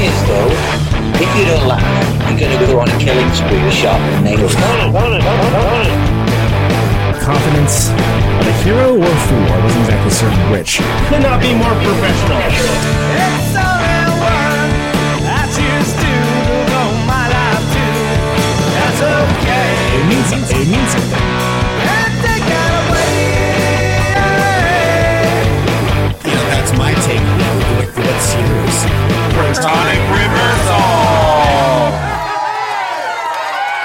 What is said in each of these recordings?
Thing is, though, if you don't laugh, you're going to go on a killing spree with sharpened nails. Confidence of a hero or a fool. I wasn't exactly certain which. Could not be more professional. It means something. It means something. You that's my take. You know, like the what series. Reversal.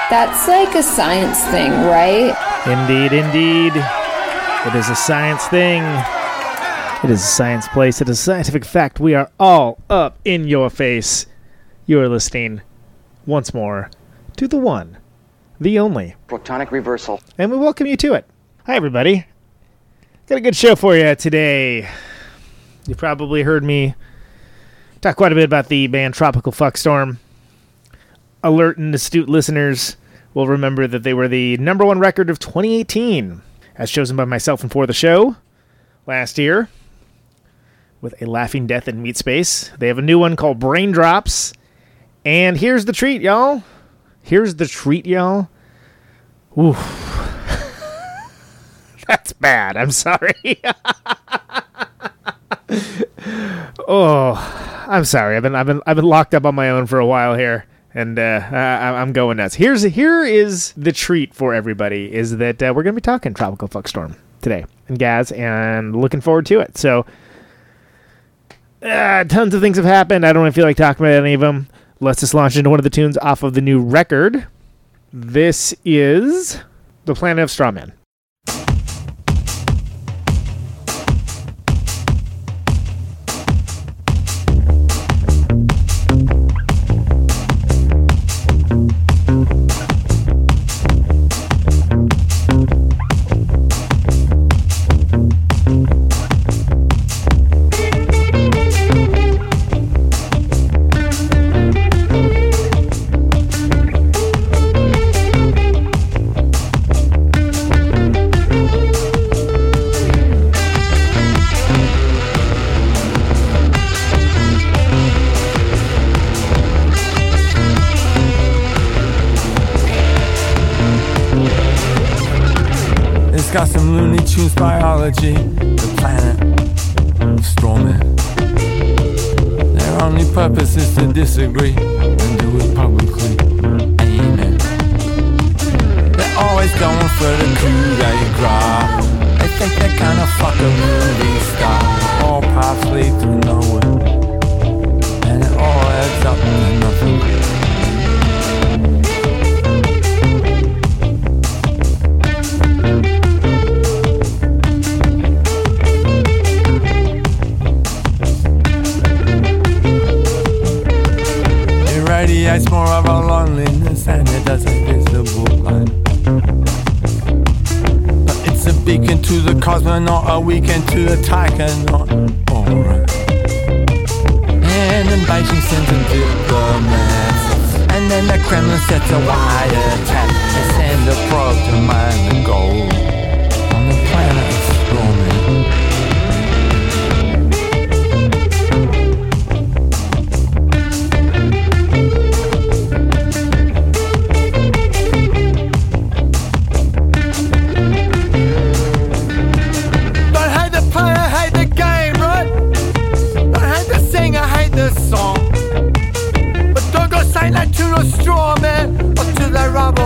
That's like a science thing, right? Indeed, indeed. It is a science thing. It is a science place. It is a scientific fact. We are all up in your face. You are listening once more to the one, the only, Protonic reversal. and we welcome you to it. Hi, everybody. Got a good show for you today. You probably heard me talk quite a bit about the band Tropical Fuckstorm. Alert and astute listeners will remember that they were the number one record of 2018, as chosen by myself and for the show last year, with a laughing death in meat space. They have a new one called Brain Drops, and here's the treat, y'all. Here's the treat, y'all. Oof. That's bad. I'm sorry. oh, I'm sorry. I've been I've been I've been locked up on my own for a while here, and uh, I, I'm going nuts. Here's here is the treat for everybody: is that uh, we're gonna be talking tropical fuckstorm today and Gaz, and looking forward to it. So, uh, tons of things have happened. I don't feel like talking about any of them. Let's just launch into one of the tunes off of the new record. This is the Planet of Straw Men. Disagree and do it publicly. Amen. They're always going for the coup d'etat. They think they're gonna fuck a movie star. All paths lead to nowhere. And it all adds up to nothing. A weekend to the taikonaut. Alright. And then Beijing sends in diplomats. And then the Kremlin sets a wide attack. They send a probe to mine the gold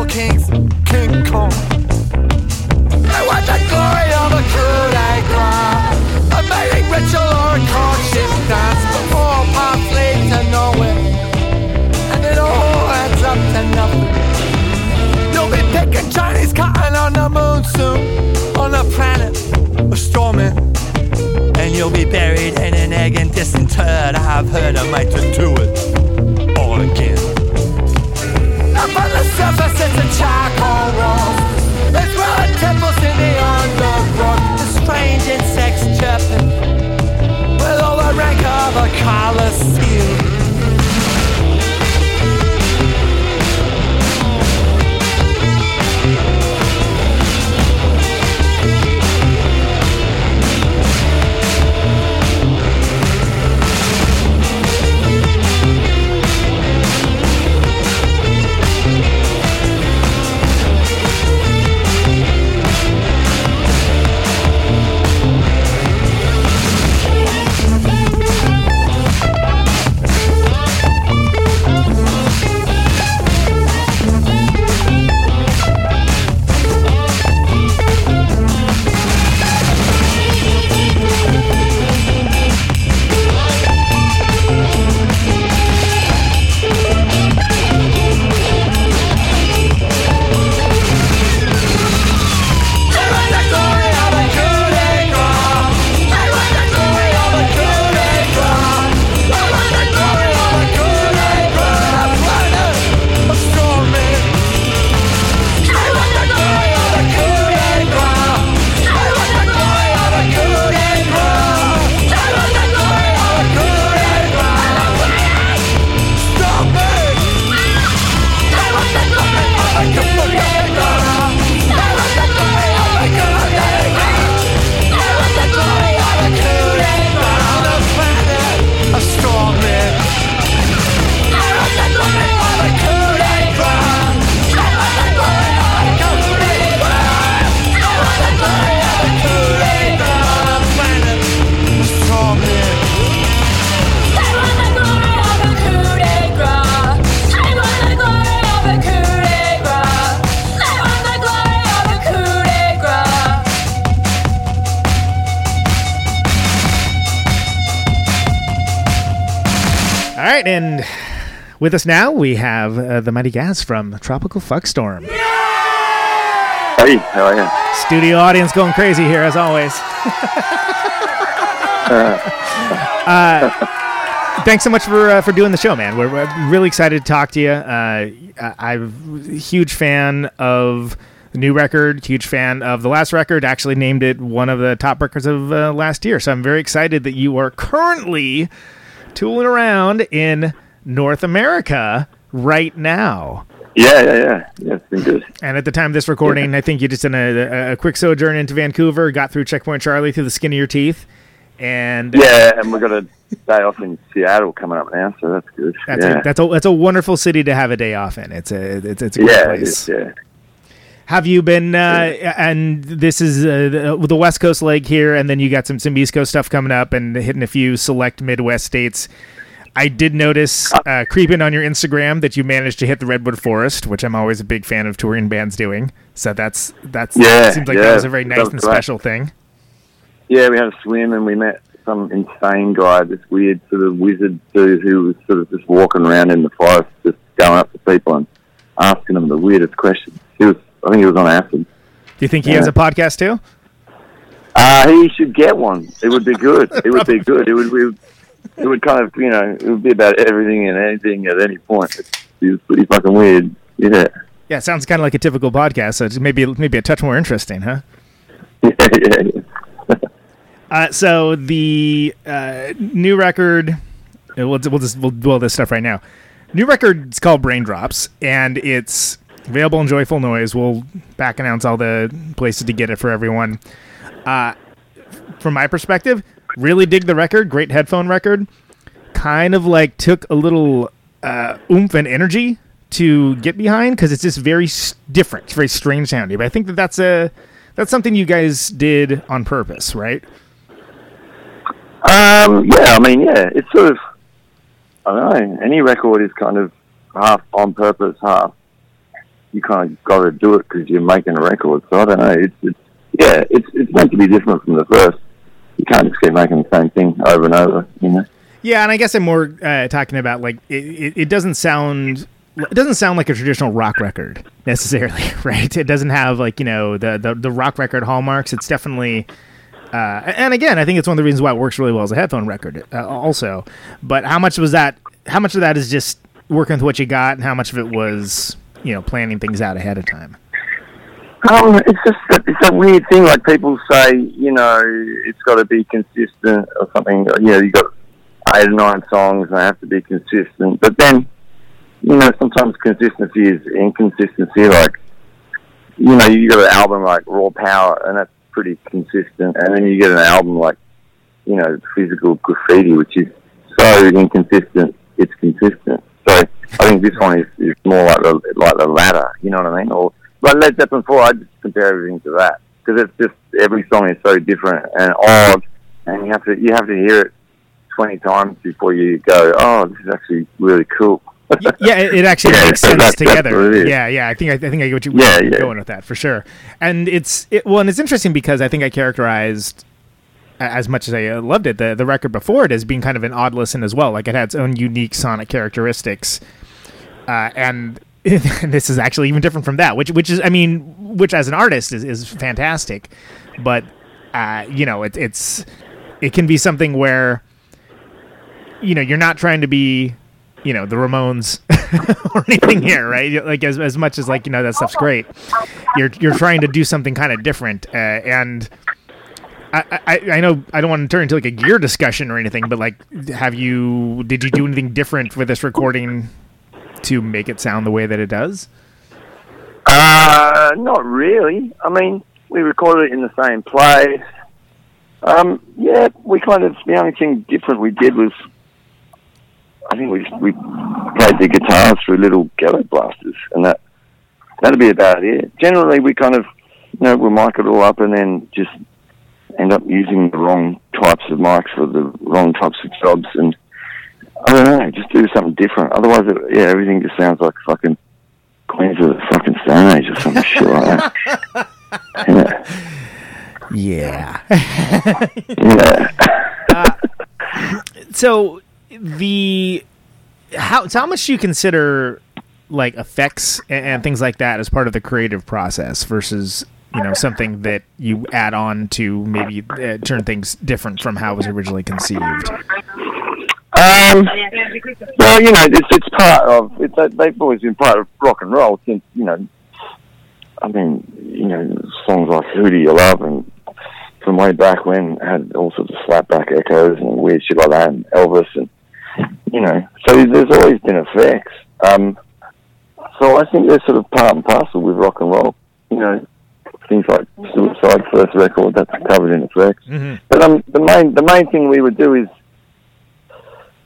kings, King Kong. They want the glory of a coup d'etat, a mating ritual or a courtship dance, paths lead to nowhere, and it all adds up to nothing. You'll be picking Chinese cotton on the moon soon, on the planet of Straw Men. And you'll be buried in an egg and disinterred. I've heard a mate to do it all again up the a charcoal wall. Temples in the. The strange insects with all the rank of a Colosseum. And with us now we have uh, the Mighty Gaz from Tropical Fuckstorm. Hey, how are you? Studio audience going crazy here as always. uh, thanks so much for uh, for doing the show, man. We're, we're really excited to talk to you. Uh, I'm a huge fan of the new record. Huge fan of the last record. Actually, named it one of the top records of uh, last year. So I'm very excited that you are currently tooling around in North America right now. Yeah, yeah, yeah. Yeah, it's been good. And at the time of this recording, I think you just did a, a, quick sojourn into Vancouver, got through Checkpoint Charlie through the skin of your teeth, and uh, Yeah, and we've got a day off in Seattle coming up now, so that's good. that's yeah. a, that's a that's a wonderful city to have a day off in. It's a it's, it's a great yeah, place. is, yeah. Have you been? Uh, and this is uh, the, the West Coast leg here, and then you got some some East Coast stuff coming up, and hitting a few select Midwest states. I did notice uh, creeping on your Instagram that you managed to hit the Redwood Forest, which I'm always a big fan of touring bands doing. So that's that's Yeah, seems like yeah, that was a very nice and special thing. Yeah, we had a swim and we met some insane guy, this weird sort of wizard dude who was sort of just walking around in the forest, just going up to people and asking them the weirdest questions. I think he was on acid. Do you think he Yeah. has a podcast too? Uh, he should get one. It would be good. It would be good. It would be, it would kind of, you know, it would be about everything and anything at any point. He was pretty fucking weird. Yeah. Yeah, it sounds kind of like a typical podcast. So it's maybe maybe a touch more interesting, huh? yeah, yeah, yeah. Uh, so the uh, new record, we'll, we'll just we'll do all this stuff right now. New record is called Braindrops, and it's available in Joyful Noise. We'll back announce all the places to get it for everyone. Uh, from my perspective, really dig the record. Great headphone record. Kind of like took a little uh, oomph and energy to get behind because it's just very s- different. It's very strange sounding. But I think that that's a that's something you guys did on purpose, right? Um, yeah, I mean, yeah, it's sort of, I don't know, any record is kind of half on purpose, half you kind of got to do it because you're making a record. So I don't know, it's, it's yeah, it's it's meant to be different from the first. You can't just keep making the same thing over and over, you know. Yeah, and I guess I'm more uh, talking about like it, it, it doesn't sound it doesn't sound like a traditional rock record necessarily, right? It doesn't have like you know the the, the rock record hallmarks. It's definitely. Uh, and again, I think it's one of the reasons why it works really well as a headphone record, uh, also. But how much was that? How much of that is just working with what you got, and how much of it was, you know, planning things out ahead of time? Um, it's just that, it's a weird thing. Like people say, you know, it's got to be consistent or something. You know, you got eight or nine songs and they have to be consistent. But then, you know, sometimes consistency is inconsistency. Like, you know, you got an album like Raw Power, and that's pretty consistent. And then you get an album like, you know, Physical Graffiti, which is so inconsistent. It's consistent. So I think this one is, is more like the like the latter. You know what I mean? Or like Led Zeppelin four, I just compare everything to that because it's just every song is so different and odd, and you have to you have to hear it twenty times before you go, oh, this is actually really cool. yeah, it, actually Yeah, makes so sense that's- that's together. is. Yeah, yeah. I think I, I think I get what you Yeah, yeah. going with that for sure. And it's it, well, and it's interesting because I think I characterized as much as I uh, loved it, the the record before it as being kind of an odd listen as well. Like it had its own unique sonic characteristics, uh, and this is actually even different from that. Which which is I mean, which as an artist is is fantastic, but uh, you know, it, it's it can be something where you know you're not trying to be you know the Ramones or anything here, right? Like as as much as like you know that stuff's great, you're you're trying to do something kind of different, uh, and I, I I know I don't want to turn into like a gear discussion or anything, but like, have you did you do anything different with this recording to make it sound the way that it does? Uh, not really. I mean, we recorded it in the same place. Um, yeah, we kind of the only thing different we did was, I think we we played the guitars through little ghetto blasters, and that that'd be about it. Generally, we kind of, you know, we'll mic it all up and then just end up using the wrong types of mics for the wrong types of jobs, and I don't know, just do something different. Otherwise, it, yeah, everything just sounds like fucking Queens of the fucking Stone Age or some shit like that. Yeah. Yeah. yeah. Uh, so the how so how much do you consider like effects and, and things like that as part of the creative process versus you know something that you add on to maybe uh, turn things different from how it was originally conceived. Um, well, you know, it's it's part of it's they've always been part of rock and roll since you know. I mean, you know, songs like "Who Do You Love" and from way back when had all sorts of slapback echoes and weird shit like that, and Elvis, and you know, so there's always been effects. Um, so I think they're sort of part and parcel with rock and roll. You know, things like Suicide, first record, that's covered in effects. Mm-hmm. But um, the main the main thing we would do is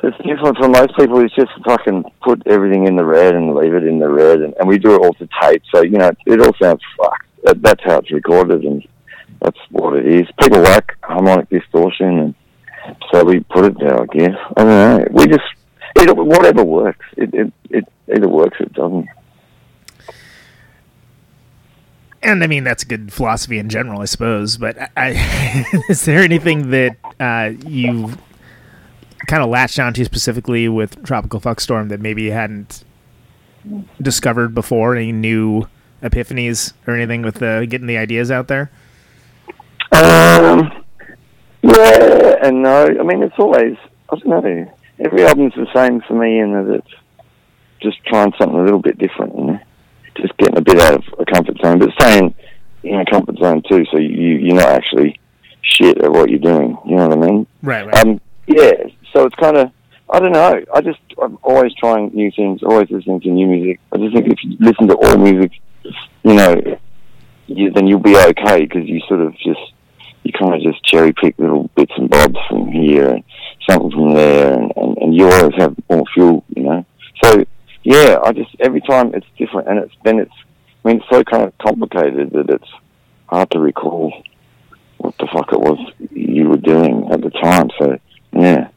it's different from most people. Is just fucking put everything in the red and leave it in the red, and, and we do it all to tape. So you know, it, it all sounds fucked. That, that's how it's recorded, and that's what it is. People like harmonic distortion, and so we put it there. I guess I don't know. We just it, whatever works. It, it it either works it doesn't. And I mean that's a good philosophy in general, I suppose. But I, is there anything that uh, you kind of latched onto specifically with Tropical Fuckstorm that maybe you hadn't discovered before? Any new epiphanies or anything with the, getting the ideas out there? Um, yeah and no. I mean, it's always I don't know. Every album's the same for me in that it's just trying something a little bit different. You know? Just getting a bit out of a comfort zone, but staying in a comfort zone too. So you you're not actually shit at what you're doing. You know what I mean? Right. right. Um, yeah. So it's kind of I don't know. I just I'm always trying new things. Always listening to new music. I just think if you listen to all music, you know, you, then you'll be okay because you sort of just you kind of just cherry pick little bits and bobs from here and something from there, and, and, and you always have more fuel, you know. So yeah, I just every time it's different, and it's then it's I mean it's so kind of complicated that it's hard to recall what the fuck it was you were doing at the time. So yeah. yeah.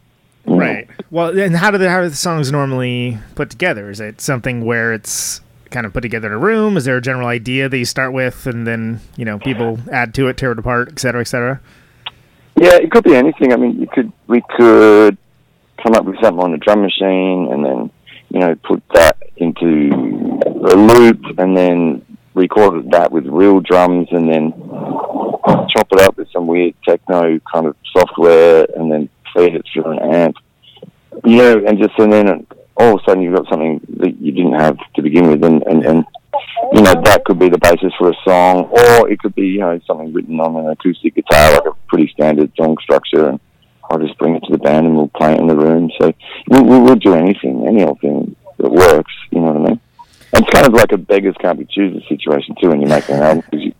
Right. Well, and how do the how are the songs normally put together? Is it something where it's kind of put together in a room? Is there a general idea that you start with, and then you know people add to it, tear it apart, et cetera, et cetera? Yeah, it could be anything. I mean, you could we could come up with something on a drum machine, and then you know put that into a loop, and then record that with real drums, and then chop it up with some weird techno kind of software, and then feed it through an amp. You know, and just and then all of a sudden you've got something that you didn't have to begin with, and, and, and you know that could be the basis for a song, or it could be you know something written on an acoustic guitar, like a pretty standard song structure, and I'll just bring it to the band and we'll play it in the room. So we, we will do anything, any old thing that works. You know what I mean? It's kind of like a beggars can't be choosers situation too when you're making an album because you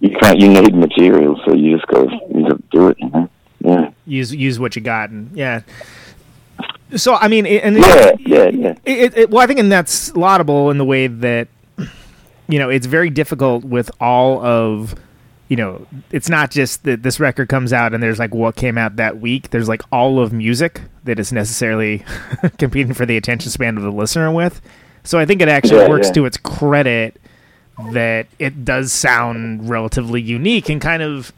you can't you need material, so you just got you got to do it. You know? Yeah. Use use what you got, and yeah. So I mean, and yeah, yeah, yeah. It, it, well, I think, and that's laudable in the way that you know it's very difficult with all of you know it's not just that this record comes out and there's like what came out that week there's like all of music that is necessarily competing for the attention span of the listener with so i think it actually Yeah, works yeah. to its credit that it does sound relatively unique and kind of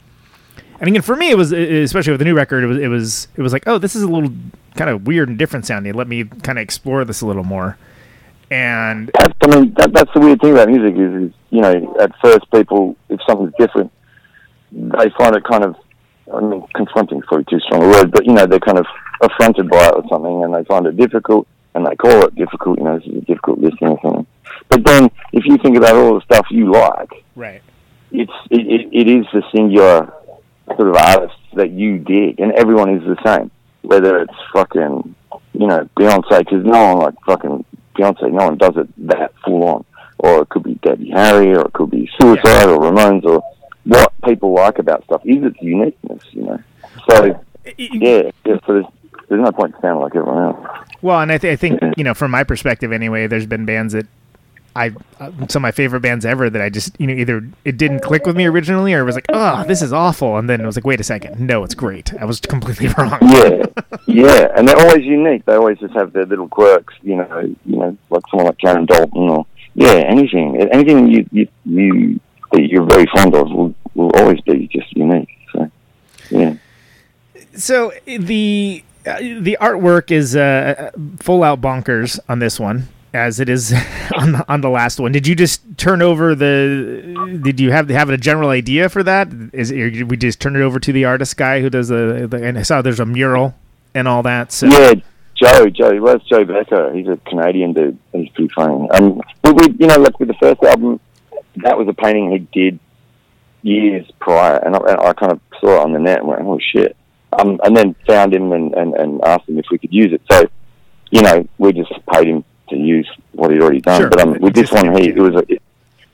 I mean, for me, it was especially with the new record. It was it was it was like, oh, this is a little kind of weird and different sounding. Let me kind of explore this a little more. And That's, I mean, that, that's the weird thing about music is, is, you know, at first people, if something's different, they find it kind of, I mean, confronting is probably too strong a word, but, you know, they're kind of affronted by it or something and they find it difficult and they call it difficult, you know, this is a difficult listening or something. But then if you think about all the stuff you like, right, it's, it, it, it is the singular sort of artists that you dig and everyone is the same. Whether it's fucking, you know, Beyonce, because no one like fucking Beyonce, no one does it that full on. Or it could be Debbie Harry, or it could be Suicide, or Ramones, or what people like about stuff is its uniqueness, you know. So, yeah, yeah so there's, there's no point to sound like everyone else. well, and I, th- I think you know, from my perspective, anyway, there's been bands that I uh, some of my favorite bands ever that I just you know either it didn't click with me originally or it was like, oh, this is awful, and then it was like, wait a second, no, it's great. I was completely wrong. Yeah, yeah, and they're always unique. They always just have their little quirks, you know. You know, like someone like Karen Dalton, or yeah, anything, anything you you, you that you're very fond of will will always be just unique. So, yeah. So the uh, the artwork is uh, full out bonkers on this one, as it is on the, on the last one. Did you just turn over the? Did you have have a general idea for that? Is did we just turn it over to the artist guy who does the? the and I saw there's a mural and all that. So Yeah, Joe, Joe, where's Joe Becker? He's a Canadian dude. He's pretty funny. Um, we, we, you know, like with the first album, that was a painting he did years prior, and I, and I kind of saw it on the net and went, "Oh shit!" Um, and then found him and, and, and asked him if we could use it. So, you know, we just paid him to use what he'd already done. Sure. But um, with this one, he it was a,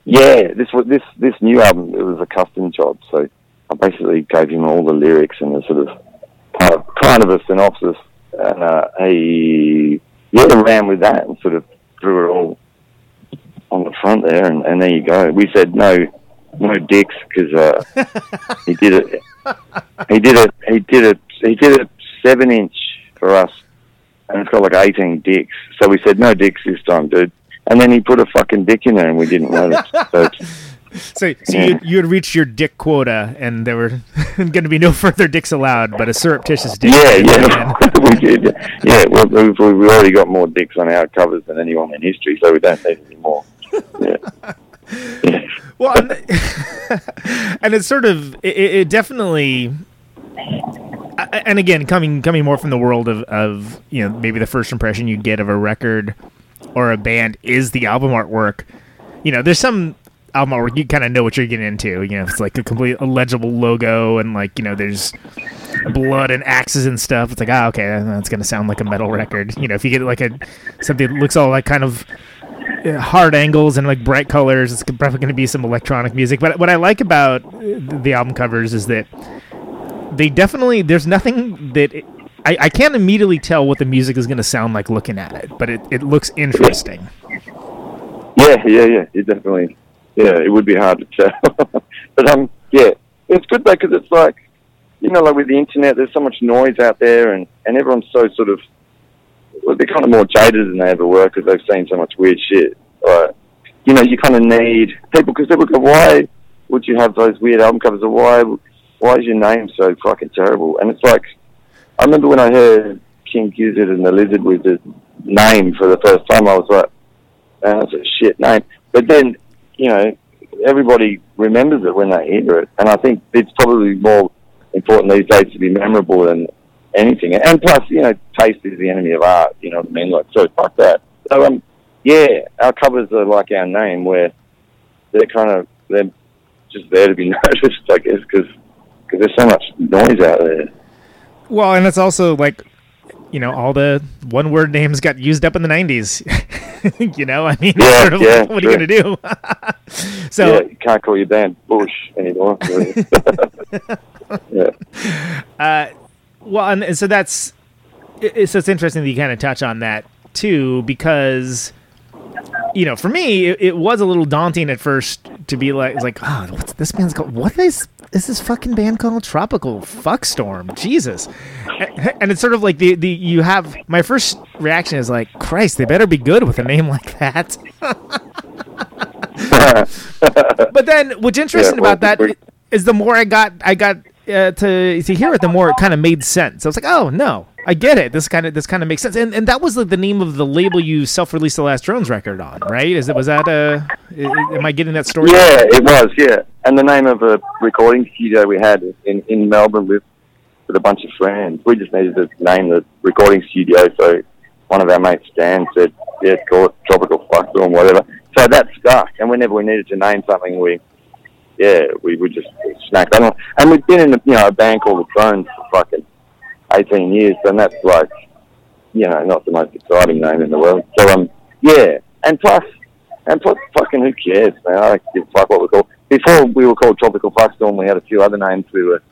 yeah, this was this this new album. It was a custom job, so I basically gave him all the lyrics and the sort of kind of, kind of a synopsis, and uh, he yeah ran with that and sort of threw it all on the front there, and, and there you go. We said no, no dicks because uh, he did it. He did it. He did it. He did a seven inch for us, and it's got like eighteen dicks. So we said no dicks this time, dude. And then he put a fucking dick in there, and we didn't notice. So so, so Yeah. you you had reached your dick quota, and there were going to be no further dicks allowed, but a surreptitious dick. Yeah, yeah, we did. Yeah, well, we've, we've already got more dicks on our covers than anyone in history, so we don't need any more. Yeah. Well, and, it's sort of it, it definitely. And again, coming coming more from the world of, of you know maybe the first impression you get of a record or a band is the album artwork. You know, there's some album artwork you kind of know what you're getting into. You know, it's like a complete illegible logo and like you know there's blood and axes and stuff. It's like ah okay, that's gonna sound like a metal record. You know, if you get like a something that looks all like kind of hard angles and like bright colors. It's probably going to be some electronic music. But what I like about uh, the album covers is that they definitely there's nothing that it, I, I can't immediately tell what the music is going to sound like looking at it, but it, it looks interesting. Yeah, yeah, yeah. It definitely, yeah, it would be hard to tell. but um, yeah, it's good though because it's like, you know, like with the internet, there's so much noise out there, and and everyone's so sort of, they're kind of more jaded than they ever were because they've seen so much weird shit. Right? You know, you kind of need people because people go, why would you have those weird album covers, or why why is your name so fucking terrible? And it's like, I remember when I heard King Gizzard and the Lizard Wizard name for the first time, I was like. That's a shit name. But then, you know, everybody remembers it when they hear it. And I think it's probably more important these days to be memorable than anything. And plus, you know, taste is the enemy of art. You know what I mean? Like, so fuck that. So, um, yeah, our covers are like our name, where they're kind of they're just there to be noticed, I guess, because because there's so much noise out there. Well, and it's also like, you know, all the one word names got used up in the 90s. you know, I mean, Yeah, sort of yeah, what are you going to do? so, yeah, you can't call your band Bush anymore. really. yeah. Uh, well, and, so that's it, it's, it's interesting that you kind of touch on that too, because you know, for me, it, it was a little daunting at first to be like, like, oh, what's this band's called? What is is this fucking band called? Tropical Fuckstorm? Jesus! And, and it's sort of like the the you have my first reaction is like, Christ, they better be good with a name like that. but then, what's interesting well, about that is the more I got, I got uh, to to hear it, the more it kind of made sense. I was like, oh no, I get it. This kind of this kind of makes sense. And and that was like the name of the label you self released the last Drones record on, right? Is it was that uh, am I getting that story? Yeah, it was. Yeah, and the name of a recording studio we had in in Melbourne with with a bunch of friends. We just needed to name the recording studio, so one of our mates, Dan, said, "Yeah, call it Tropical Fuckstorm, whatever." So that stuck, and whenever we needed to name something, we yeah, we would just snack on. And we've been in a, you know a band called the Drones for fucking eighteen years, and that's like you know not the most exciting name in the world. So um yeah, and plus and plus fucking who cares, man? I don't give a fuck what we're called. Before we were called Tropical Fuckstorm, we had a few other names. We were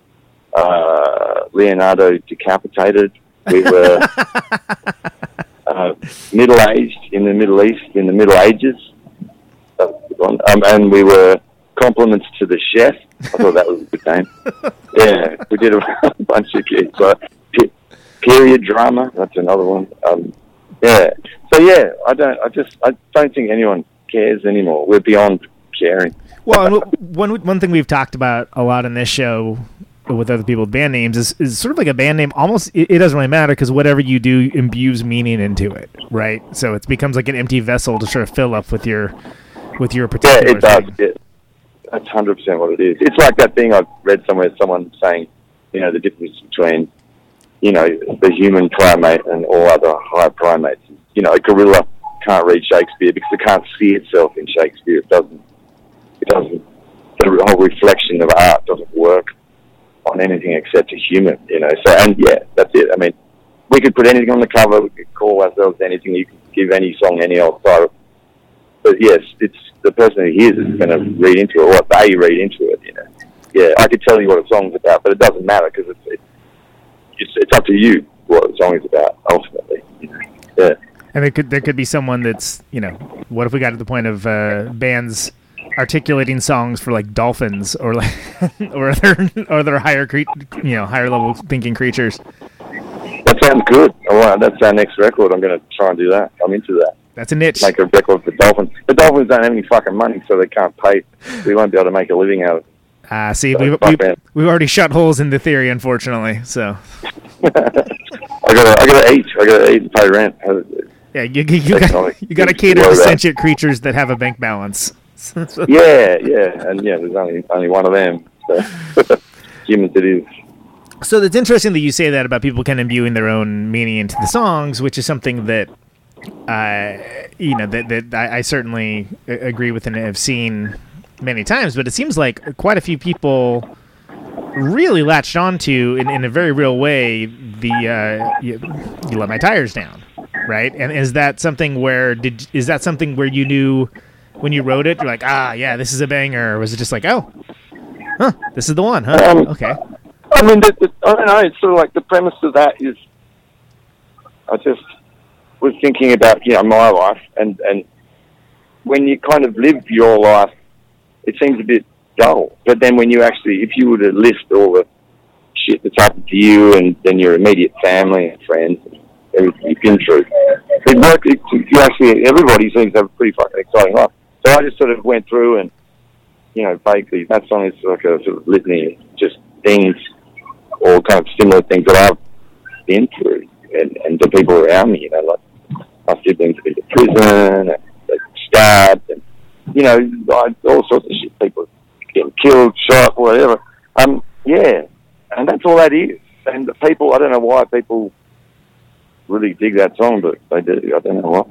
uh, Leonardo Decapitated. We were uh, middle aged in the Middle East in the Middle Ages. That was a good one. Um, and we were compliments to the chef. I thought that was a good name. Yeah, we did a bunch of gigs. Pe- period drama. That's another one. Um, yeah. So yeah, I don't. I just. I don't think anyone cares anymore. We're beyond caring. Well, one one thing we've talked about a lot in this show with other people with band names is, is sort of like a band name. Almost it, it doesn't really matter because whatever you do imbues meaning into it, right? So it becomes like an empty vessel to sort of fill up with your with your particular Yeah, it does. That's hundred percent what it is. It's like that thing I've read somewhere. Someone saying, you know, the difference between, you know, the human primate and all other higher primates. You know, a gorilla can't read Shakespeare because it can't see itself in Shakespeare. It doesn't. It doesn't. The whole reflection of art doesn't work on anything except a human. You know. So and yeah, that's it. I mean, we could put anything on the cover. We could call ourselves anything. You could give any song any old title but yes, it's the person who hears it is going to read into it, or what they read into it. You know, yeah, I could tell you what a song's about, but it doesn't matter because it's, it's it's up to you what the song is about ultimately. You know? Yeah, And there could there could be someone that's you know, what if we got to the point of uh, bands articulating songs for like dolphins or like or other or other higher cre- you know higher level thinking creatures. that sounds good. All right, that's our next record. I'm going to try and do that. I'm into that. That's a niche. Make a record for Dolphins. The Dolphins don't have any fucking money, so they can't pay. We won't be able to make a living out of it. Ah, see, So, we've, we've, we've already shut holes in the theory, unfortunately. So I got I got to eat. I got to eat and pay rent. yeah, you you, you got you got to cater to sentient creatures that have a bank balance. Yeah, yeah, and yeah, there's only only one of them. So. Humans, it is. So it's interesting that you say that about people kind of imbuing their own meaning into the songs, which is something that, uh, you know, that that I, I certainly agree with and have seen many times. But it seems like quite a few people really latched onto in, in a very real way the uh, you, you let my tires down, right? And is that something where did is that something where you knew when you wrote it, you're like, ah, yeah, this is a banger, or was it just like, oh, huh, this is the one, huh? Um, okay. I mean, the, the, I don't know. It's sort of like the premise of that is, I just was thinking about you know my life, and and when you kind of live your life, it seems a bit dull. But then when you actually, if you were to list all the shit that's happened to you, and then your immediate family and friends, and everything you've been through, it work. It, you actually, everybody seems to have a pretty fucking exciting life. So I just sort of went through and you know, vaguely, that song is like a sort of litany of just things, all kind of similar things that I've been through and, and the people around me, you know, like my siblings have been to prison and they stabbed and, you know, all sorts of shit, people getting killed, shot, whatever. Um, yeah, and that's all that is. And the people, I don't know why people really dig that song, but they do. I don't know why.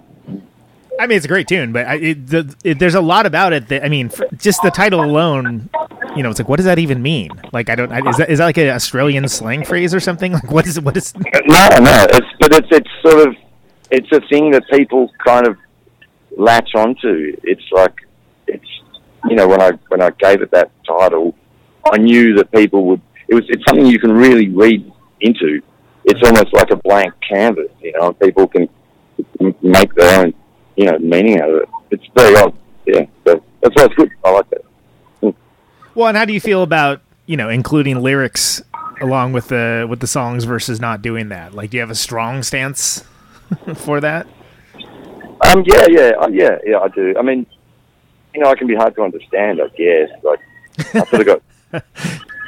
I mean, it's a great tune, but I, it, the, it, there's a lot about it that I mean, for, just the title alone, you know, it's like, what does that even mean? Like, I don't. I, is that is that like an Australian slang phrase or something? Like, what is what is? No, no. It's but it's it's sort of it's a thing that people kind of latch onto. It's like it's you know when I when I gave it that title, I knew that people would. It was it's something you can really read into. It's almost like a blank canvas, you know. People can make their own you know meaning out of it. It's very odd. Yeah, so that's why it's good. I like that. Hmm. Well, and how do you feel about you know including lyrics along with the with the songs versus not doing that? Like, do you have a strong stance for that? Um, yeah, yeah, uh, yeah, yeah, I do. I mean, you know, I can be hard to understand, I guess. Like, I sort of got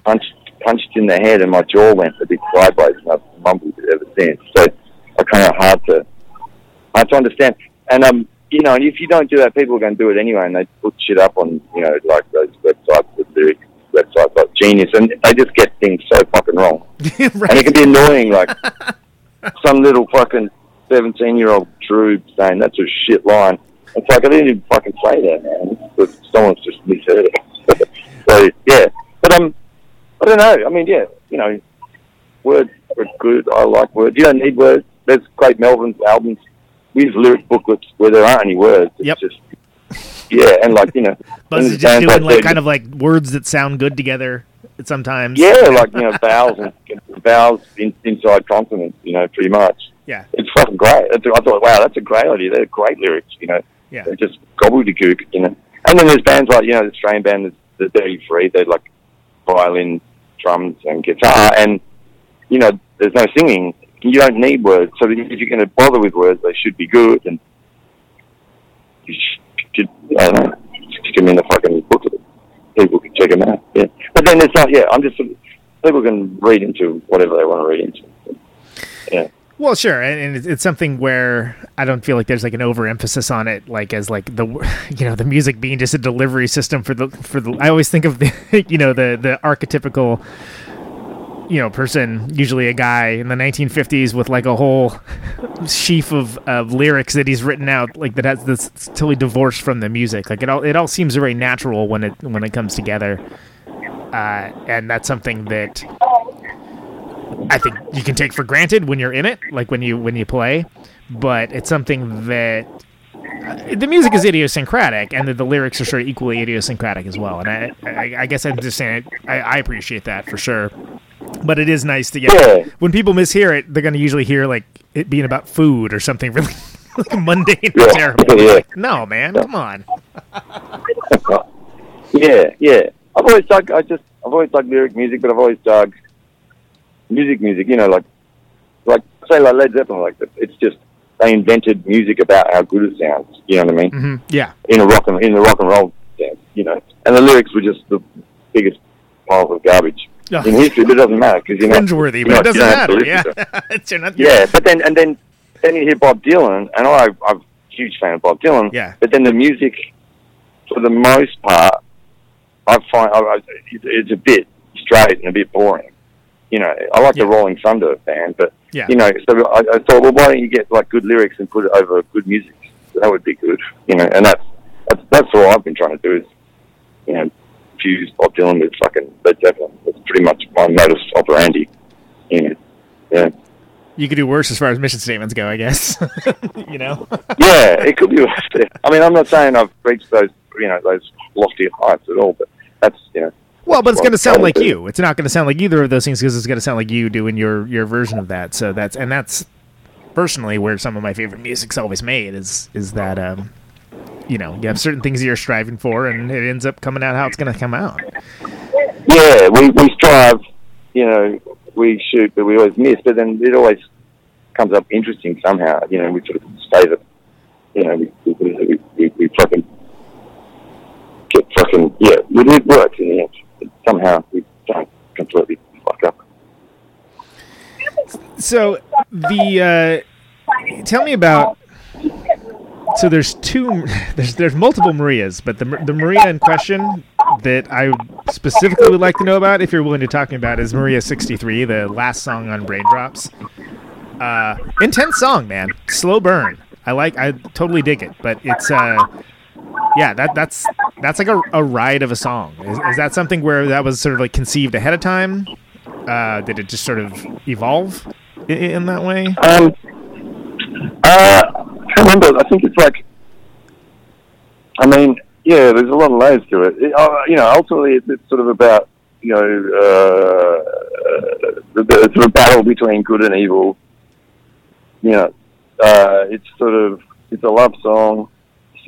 punched, punched in the head and my jaw went a bit sideways and I've mumbled it ever since. So, I kind of hard to, hard to understand. And, um, you know, and if you don't do that, people are going to do it anyway and they put shit up on, you know, like those websites, the lyric websites like Genius, and they just get things so fucking wrong. And it can be annoying, like, some little fucking 17 year old Drew saying that's a shit line. It's like, I didn't even fucking say that, man. But someone's just misheard it. so, yeah. But, um, I don't know. I mean, yeah, you know, words are good. I like words. You don't need words. There's great Melvins albums with lyric booklets where there aren't any words. It's Yep. just, yeah, and like, you know, Buzz is just doing like that- kind of like words that sound good together sometimes. Yeah, like, you know, vowels and vowels in, inside consonants, you know, pretty much. Yeah. It's fucking great. I thought, wow, that's a great idea. They're great lyrics, you know. Yeah. They're just gobbledygook, you know. And then there's bands like, you know, the Australian band, the, Dirty Three, they're like violin, drums, and guitar, and, you know, there's no singing. You don't need words. So if you're going to bother with words, they should be good, and you should, I don't know, stick them in the fucking booklet. People can check them out, yeah. But then it's not, yeah, I'm just people can read into whatever they want to read into. Yeah. Well, sure, and, and it's- something where I don't feel like there's like an overemphasis on it, like as like the you know the music being just a delivery system for the for the. I always think of the you know the the archetypical you know person, usually a guy in the 1950s with like a whole sheaf of, of lyrics that he's written out, like that has this totally divorced from the music. Like it all it all seems very natural when it when it comes together, uh, and that's something that I think you can take for granted when you're in it, like when you when you play. But it's something that uh, the music is idiosyncratic, and the, the lyrics are of equally idiosyncratic as well. And I, I, I guess I'm just saying I, I appreciate that for sure. But it is nice to get Yeah. when people mishear it, they're going to usually hear like it being about food or something really like mundane Yeah, terrible. yeah. Like, no, man, come on. Yeah, yeah. I've always dug. I just I've always dug lyric music, but I've always dug music, music. You know, like like say like Led Zeppelin. Like it's just they invented music about how good it sounds. You know what I mean? hmm Yeah, In a rock and in the rock and roll sense, you know. And the lyrics were just the biggest piles of garbage Ugh. in history. But it doesn't matter because you're not but it not- doesn't don't have matter. Yeah, it. it's you're not. Yeah, but then and then then you hear Bob Dylan, and I, I'm a huge fan of Bob Dylan. Yeah. But then the music, for the most part, I find I, I, it- it's a bit straight and a bit boring. You know, I like Yeah. the Rolling Thunder band, but Yeah. you know, so I, I thought, well, why don't you get like good lyrics and put it over good music? That would be good. You know, and that's that's that's all I've been trying to do is, you know, fuse Bob Dylan with fucking Led Zeppelin. That's pretty much my modus operandi. You know, yeah. You could do worse as far as mission statements go, I guess. you know. yeah, it could be worse. I mean, I'm not saying I've reached those, you know, those lofty heights at all, but that's, you know. Well, but it's going to sound like you. It's not going to sound like either of those things because it's going to sound like you doing your your version of that. So that's and that's personally where some of my favorite music's always made is is that um you know you have certain things you're striving for and it ends up coming out how it's going to come out. Yeah, we, we strive, you know, we shoot, but we always miss, but then it always comes up interesting somehow. You know, we sort of stay the, you know, we, we, we, we, we fucking get fucking, yeah, it, it works in the end. Somehow we completely fuck up. So the uh tell me about so there's two there's there's multiple Marias, but the the Maria in question that I specifically would like to know about, if you're willing to talk about, is Maria 63, the last song on Braindrops. Uh, intense song, man. Slow burn. I like. I totally dig it. But it's uh, yeah. That that's that's like a, a ride of a song. Is, is that something where that was sort of like conceived ahead of time? Uh, did it just sort of evolve in, in that way? Um, uh, I remember. I think it's like, I mean, yeah, there's a lot of layers to it. it uh, you know, ultimately, it's, it's sort of about, you know, uh, the, the sort of battle between good and evil. You know, uh, it's sort of, it's a love song.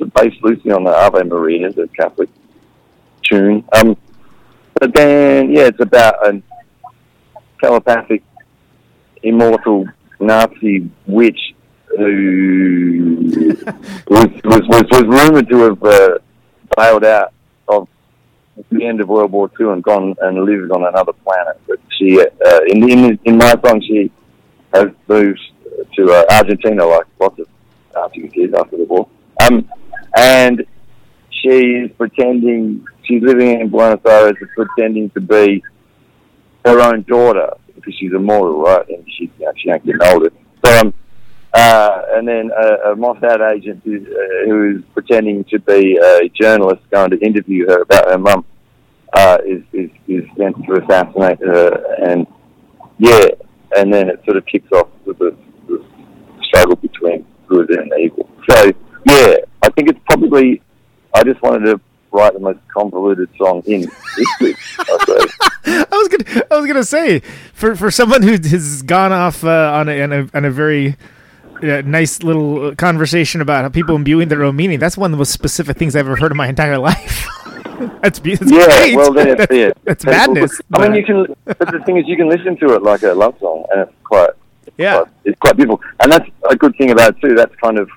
Based loosely on the Ave Maria, the Catholic tune. Um, but then, yeah, it's about a telepathic, immortal Nazi witch who was, was, was, was rumored to have uh, bailed out of the end of World War II and gone and lived on another planet. But she, uh, in, in, in my song, she has moved to uh, Argentina, like lots of Nazi did after the war. Um, and she's pretending, she's living in Buenos Aires, and pretending to be her own daughter because she's immortal, right? And she, you know, she ain't getting older. So, um, uh, and then a, a Mossad agent who, uh, who is pretending to be a journalist going to interview her about her mum uh, is, is, is sent to assassinate her. And yeah, and then it sort of kicks off with the, struggle between good and evil. So yeah, think it's probably, I just wanted to write the most convoluted song in history, I. I was gonna, I was gonna say for for someone who has gone off uh, on a, on a on a very uh, nice little conversation about how people imbuing their own meaning. That's one of the most specific things I've ever heard in my entire life. that's be- that's yeah, great. well then it's that's, yeah, that's People- madness. I mean, you can. But the thing is, you can listen to it like a love song, and it's quite. yeah, quite- it's quite beautiful, and that's a good thing about it too. That's kind of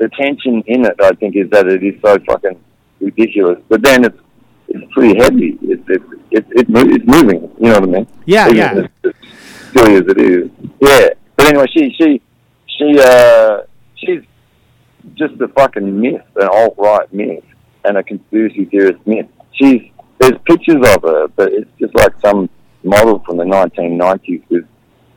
the tension in it. I think is that it is so fucking ridiculous, but then it's it's pretty heavy. It's, it's it, it mo- it's moving. You know what I mean? Yeah, Even yeah. As, as silly as it is. Yeah. But anyway, she she she uh she's just a fucking myth, an alt right myth, and a conspiracy theorist myth. She's there's pictures of her, but it's just like some model from the 1990s with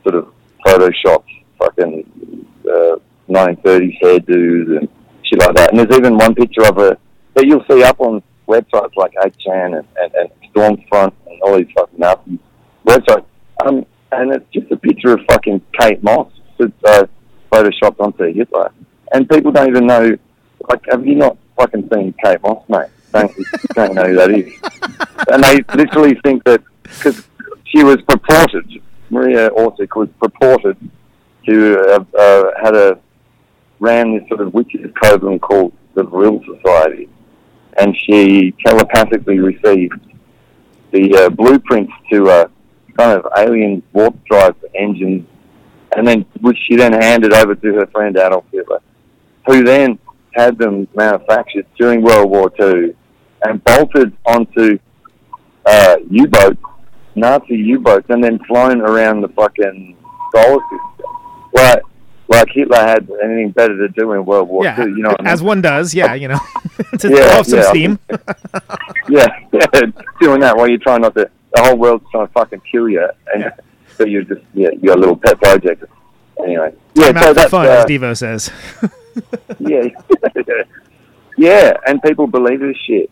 sort of photoshopped fucking uh, 1930s hairdos and shit like that. And there's even one picture of her that you'll see up on websites like 8chan and, and, and Stormfront and all these fucking Nazi websites. Um, and it's just a picture of fucking Kate Moss that's uh, photoshopped onto Hitler. And people don't even know, like, have you not fucking seen Kate Moss, mate? Don't, don't know who that is. And they literally think that, because she was purported, Maria Orsic was purported to have uh, had a, ran this sort of witches coven called the Vril Society. And she telepathically received the uh, blueprints to a kind of alien warp drive engines, and then which she then handed over to her friend Adolf Hitler, who then had them manufactured during World War Two and bolted onto uh, U-boats, Nazi U-boats, and then flown around the fucking solar system. Like, like Hitler had anything better to do in World War Yeah, Two. You know, what I mean? as one does. Yeah, you know, to Yeah, throw off some yeah, steam. yeah, yeah, doing that while you're trying not to. The whole world's trying to fucking kill you, and so you're just yeah, you're a little pet project. Anyway, yeah, Time so that's fun, uh, as Devo says. yeah, yeah, and people believe this shit.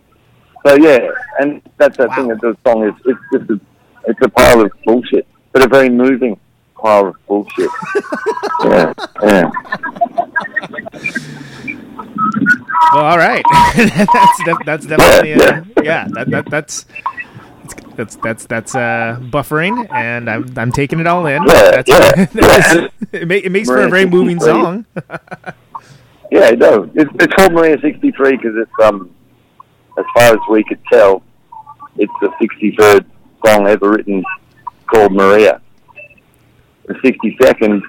So yeah, and that's the thing that the song is. It's just a, it's a pile of bullshit, but a very moving pile of bullshit. yeah, yeah. Well, all right. that's def- that's definitely uh, yeah. That, that that's that's that's that's uh, buffering, and I'm I'm taking it all in. Yeah, that's, yeah, that's- yeah. it, ma- it makes for a very moving song. Yeah, it does. It's, it's called Maria 63 because it's, um, as far as we could tell, it's the 63rd song ever written called Maria. The 62nd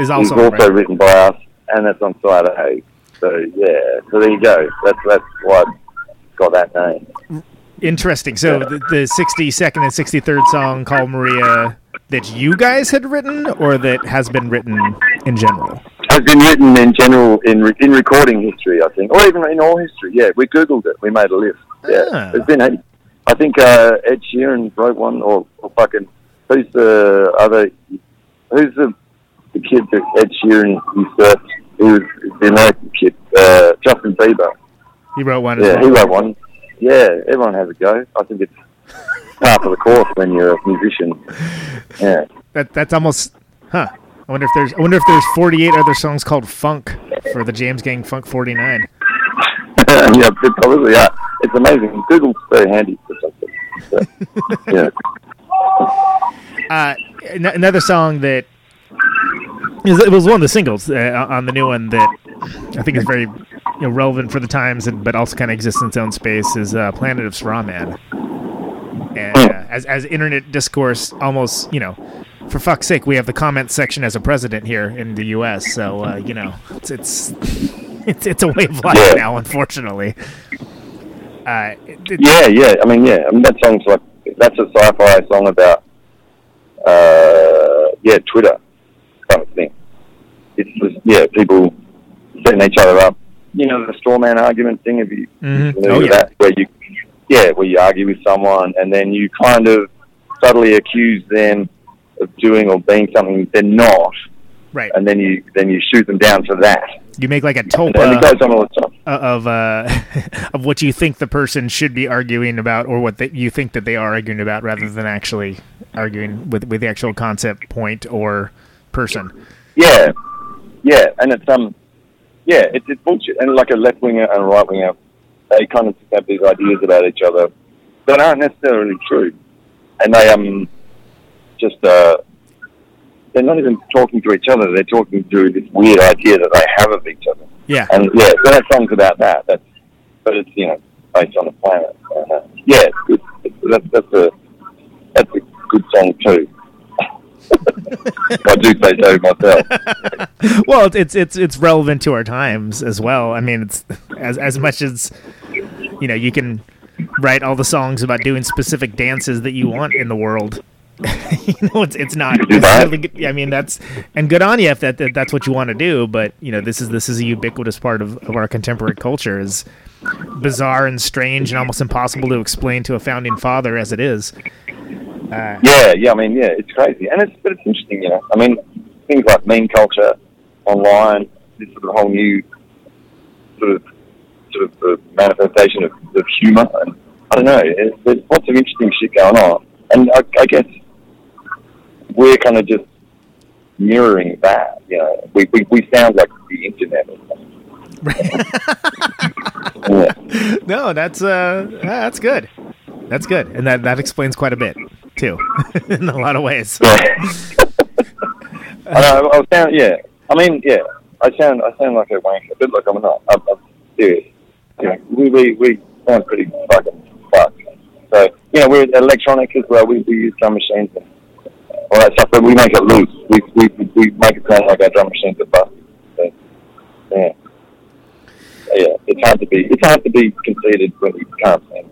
Is also is also written by us, and that's on side A. So, yeah, so there you go. That's, that's why it's got that name. Interesting. So the, the 62nd and 63rd song called Maria that you guys had written, or that has been written in general. Has been written in general in re- in recording history, I think, or even in all history. Yeah, we googled it. We made a list. Yeah, Ah. there's been. I think uh, Ed Sheeran wrote one, or, or fucking who's the other? Who's the the kid that Ed Sheeran usurped? He was the American kid, uh, Justin Bieber. He wrote one. as Yeah, well. he wrote one. Yeah, everyone has a go. I think it's part of the course when you're a musician. Yeah. That that's almost huh. I wonder if there's I wonder if there's 48 other songs called Funk for the James Gang Funk 49. yeah, probably are. It's amazing. Google's very handy for something. So, yeah. Uh, an- another song that is, it was one of the singles uh, on the new one that I think is very you know, relevant for the times, and, but also kind of exists in its own space is uh, "Planet of Straw Men." And uh, as as internet discourse, almost you know, for fuck's sake, we have the comment section as a president here in the U.S. So uh, you know, it's it's it's, it's a way of life now, unfortunately. Uh, yeah, yeah. I mean, yeah. I mean, that song's like that's a sci-fi song about, uh, yeah, Twitter kind of thing. It's just yeah, people setting each other up. You know, the straw man argument thing. Have you Mhm. familiar Oh, yeah. that? Where you, yeah, where you argue with someone and then you kind of subtly accuse them of doing or being something they're not, right. and then you then you shoot them down for that. You make like a And, tulpa. and it goes on all the time. uh, of uh, of what you think the person should be arguing about, or what they, you think that they are arguing about, rather than actually arguing with with the actual concept, point, or person. Yeah, yeah, and it's um, yeah, it's, it's bullshit. And like a left winger and a right winger, they kind of have these ideas about each other that aren't necessarily true, and they um, just uh, they're not even talking to each other. They're talking through this weird idea that they have of each other. Yeah, And yeah, so that song's about that. That's but it's you know based on the planet. Uh, yeah, it's good. It's, that's that's a that's a good song too. I do say so myself. well, it's- it's it's it's relevant to our times as well. I mean, it's as as much as you know, you can write all the songs about doing specific dances that you want in the world. you know, it's it's not. do that. good- I mean, that's and good on you if that, that that's what you want to do. But you know, this is this is a ubiquitous part of, of our contemporary culture. Is bizarre and strange and almost impossible to explain to a founding father as it is. Uh, Yeah, yeah. I mean, yeah, it's crazy, and it's but it's interesting, you know. I mean, things like meme culture, online, this sort of whole new sort of sort of uh, manifestation of, of humour, and I don't know. There's, there's lots of interesting shit going on, and I, I guess we're kind of just mirroring that. You know, we we, we sound like the internet. Yeah. no, that's uh, that's good. That's good, and that that explains quite a bit too, in a lot of ways. Yeah. I know. I sound. Yeah. I mean, yeah. I sound. I sound like a wanker, but look, I'm not. I'm, I'm serious. You know, we we we sound pretty fucking fucked. So you know, we're electronic as well. We we use drum machines and all that stuff, but we make it loose. We we we make it sound like our drum machines are busted. So, yeah. Yeah. It's hard to be. It's hard to be conceited when you can't sing.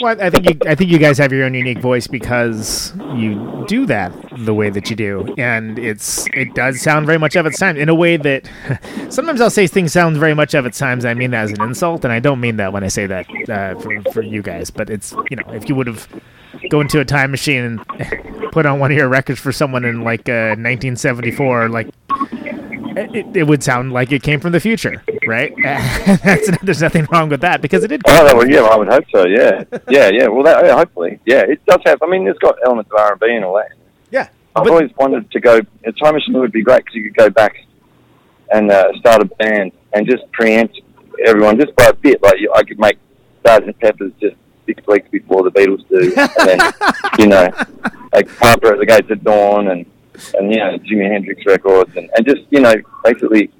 Well, I think you, I think you guys have your own unique voice because you do that the way that you do, and it's it does sound very much of its time in a way that sometimes I'll say things sound very much of its times. I mean that as an insult, and I don't mean that when I say that uh, for for you guys. But it's you know if you would have go into a time machine and put on one of your records for someone in like uh, 1974, like it, it would sound like it came from the future, right? That's, there's nothing wrong with that because it did. Oh, no, well, yeah, I would hope so. Yeah, yeah, yeah. Well, that, yeah, hopefully, yeah, it does have. I mean, it's got elements of R and B and all that. Yeah, I've but- always wanted to go. A time machine would be great because you could go back and uh, start a band and just preempt everyone just by a bit. Like you, I could make Sergeant Pepper's just six weeks before the Beatles do, and then you know, like Harper at the Gates of Dawn and and you know Jimi Hendrix records and, and just you know basically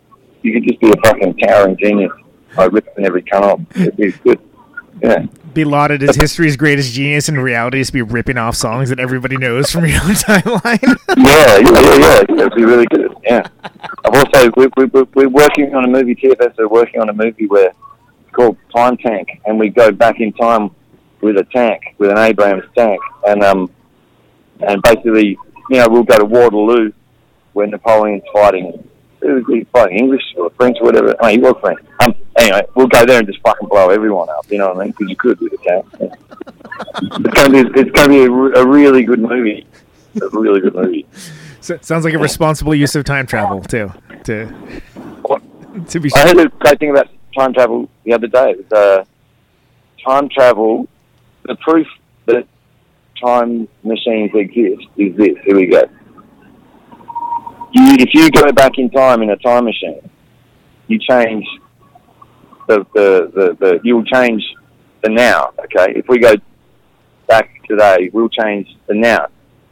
you could just be a fucking towering genius by ripping every cunt off. It'd be good. Yeah. be lauded as history's greatest genius in reality just be ripping off songs that everybody knows from your own timeline. Yeah, yeah, yeah, yeah. It'd be really good. Yeah. I've also we, we, we- we're working on a movie. TFS are working on a movie where it's called Time Tank, and we go back in time with a tank, with an Abrams tank, and um, and basically, you know, we'll go to Waterloo where Napoleon's fighting. Who was fighting? English or French or whatever? Oh, he was French. Um, anyway, we'll go there and just fucking blow everyone up. You know what I mean? Because you could with a tank. It's gonna be it's gonna be a, re- a really good movie. A really good movie. so, sounds like a responsible use of time travel too. To to be I heard a great thing about time travel the other day. It was, uh, time travel, the proof that time machines exist is this. Here we go. You, if you go back in time in a time machine, you change the, the, the, the you'll change the now, okay? If we go back today, we'll change the now.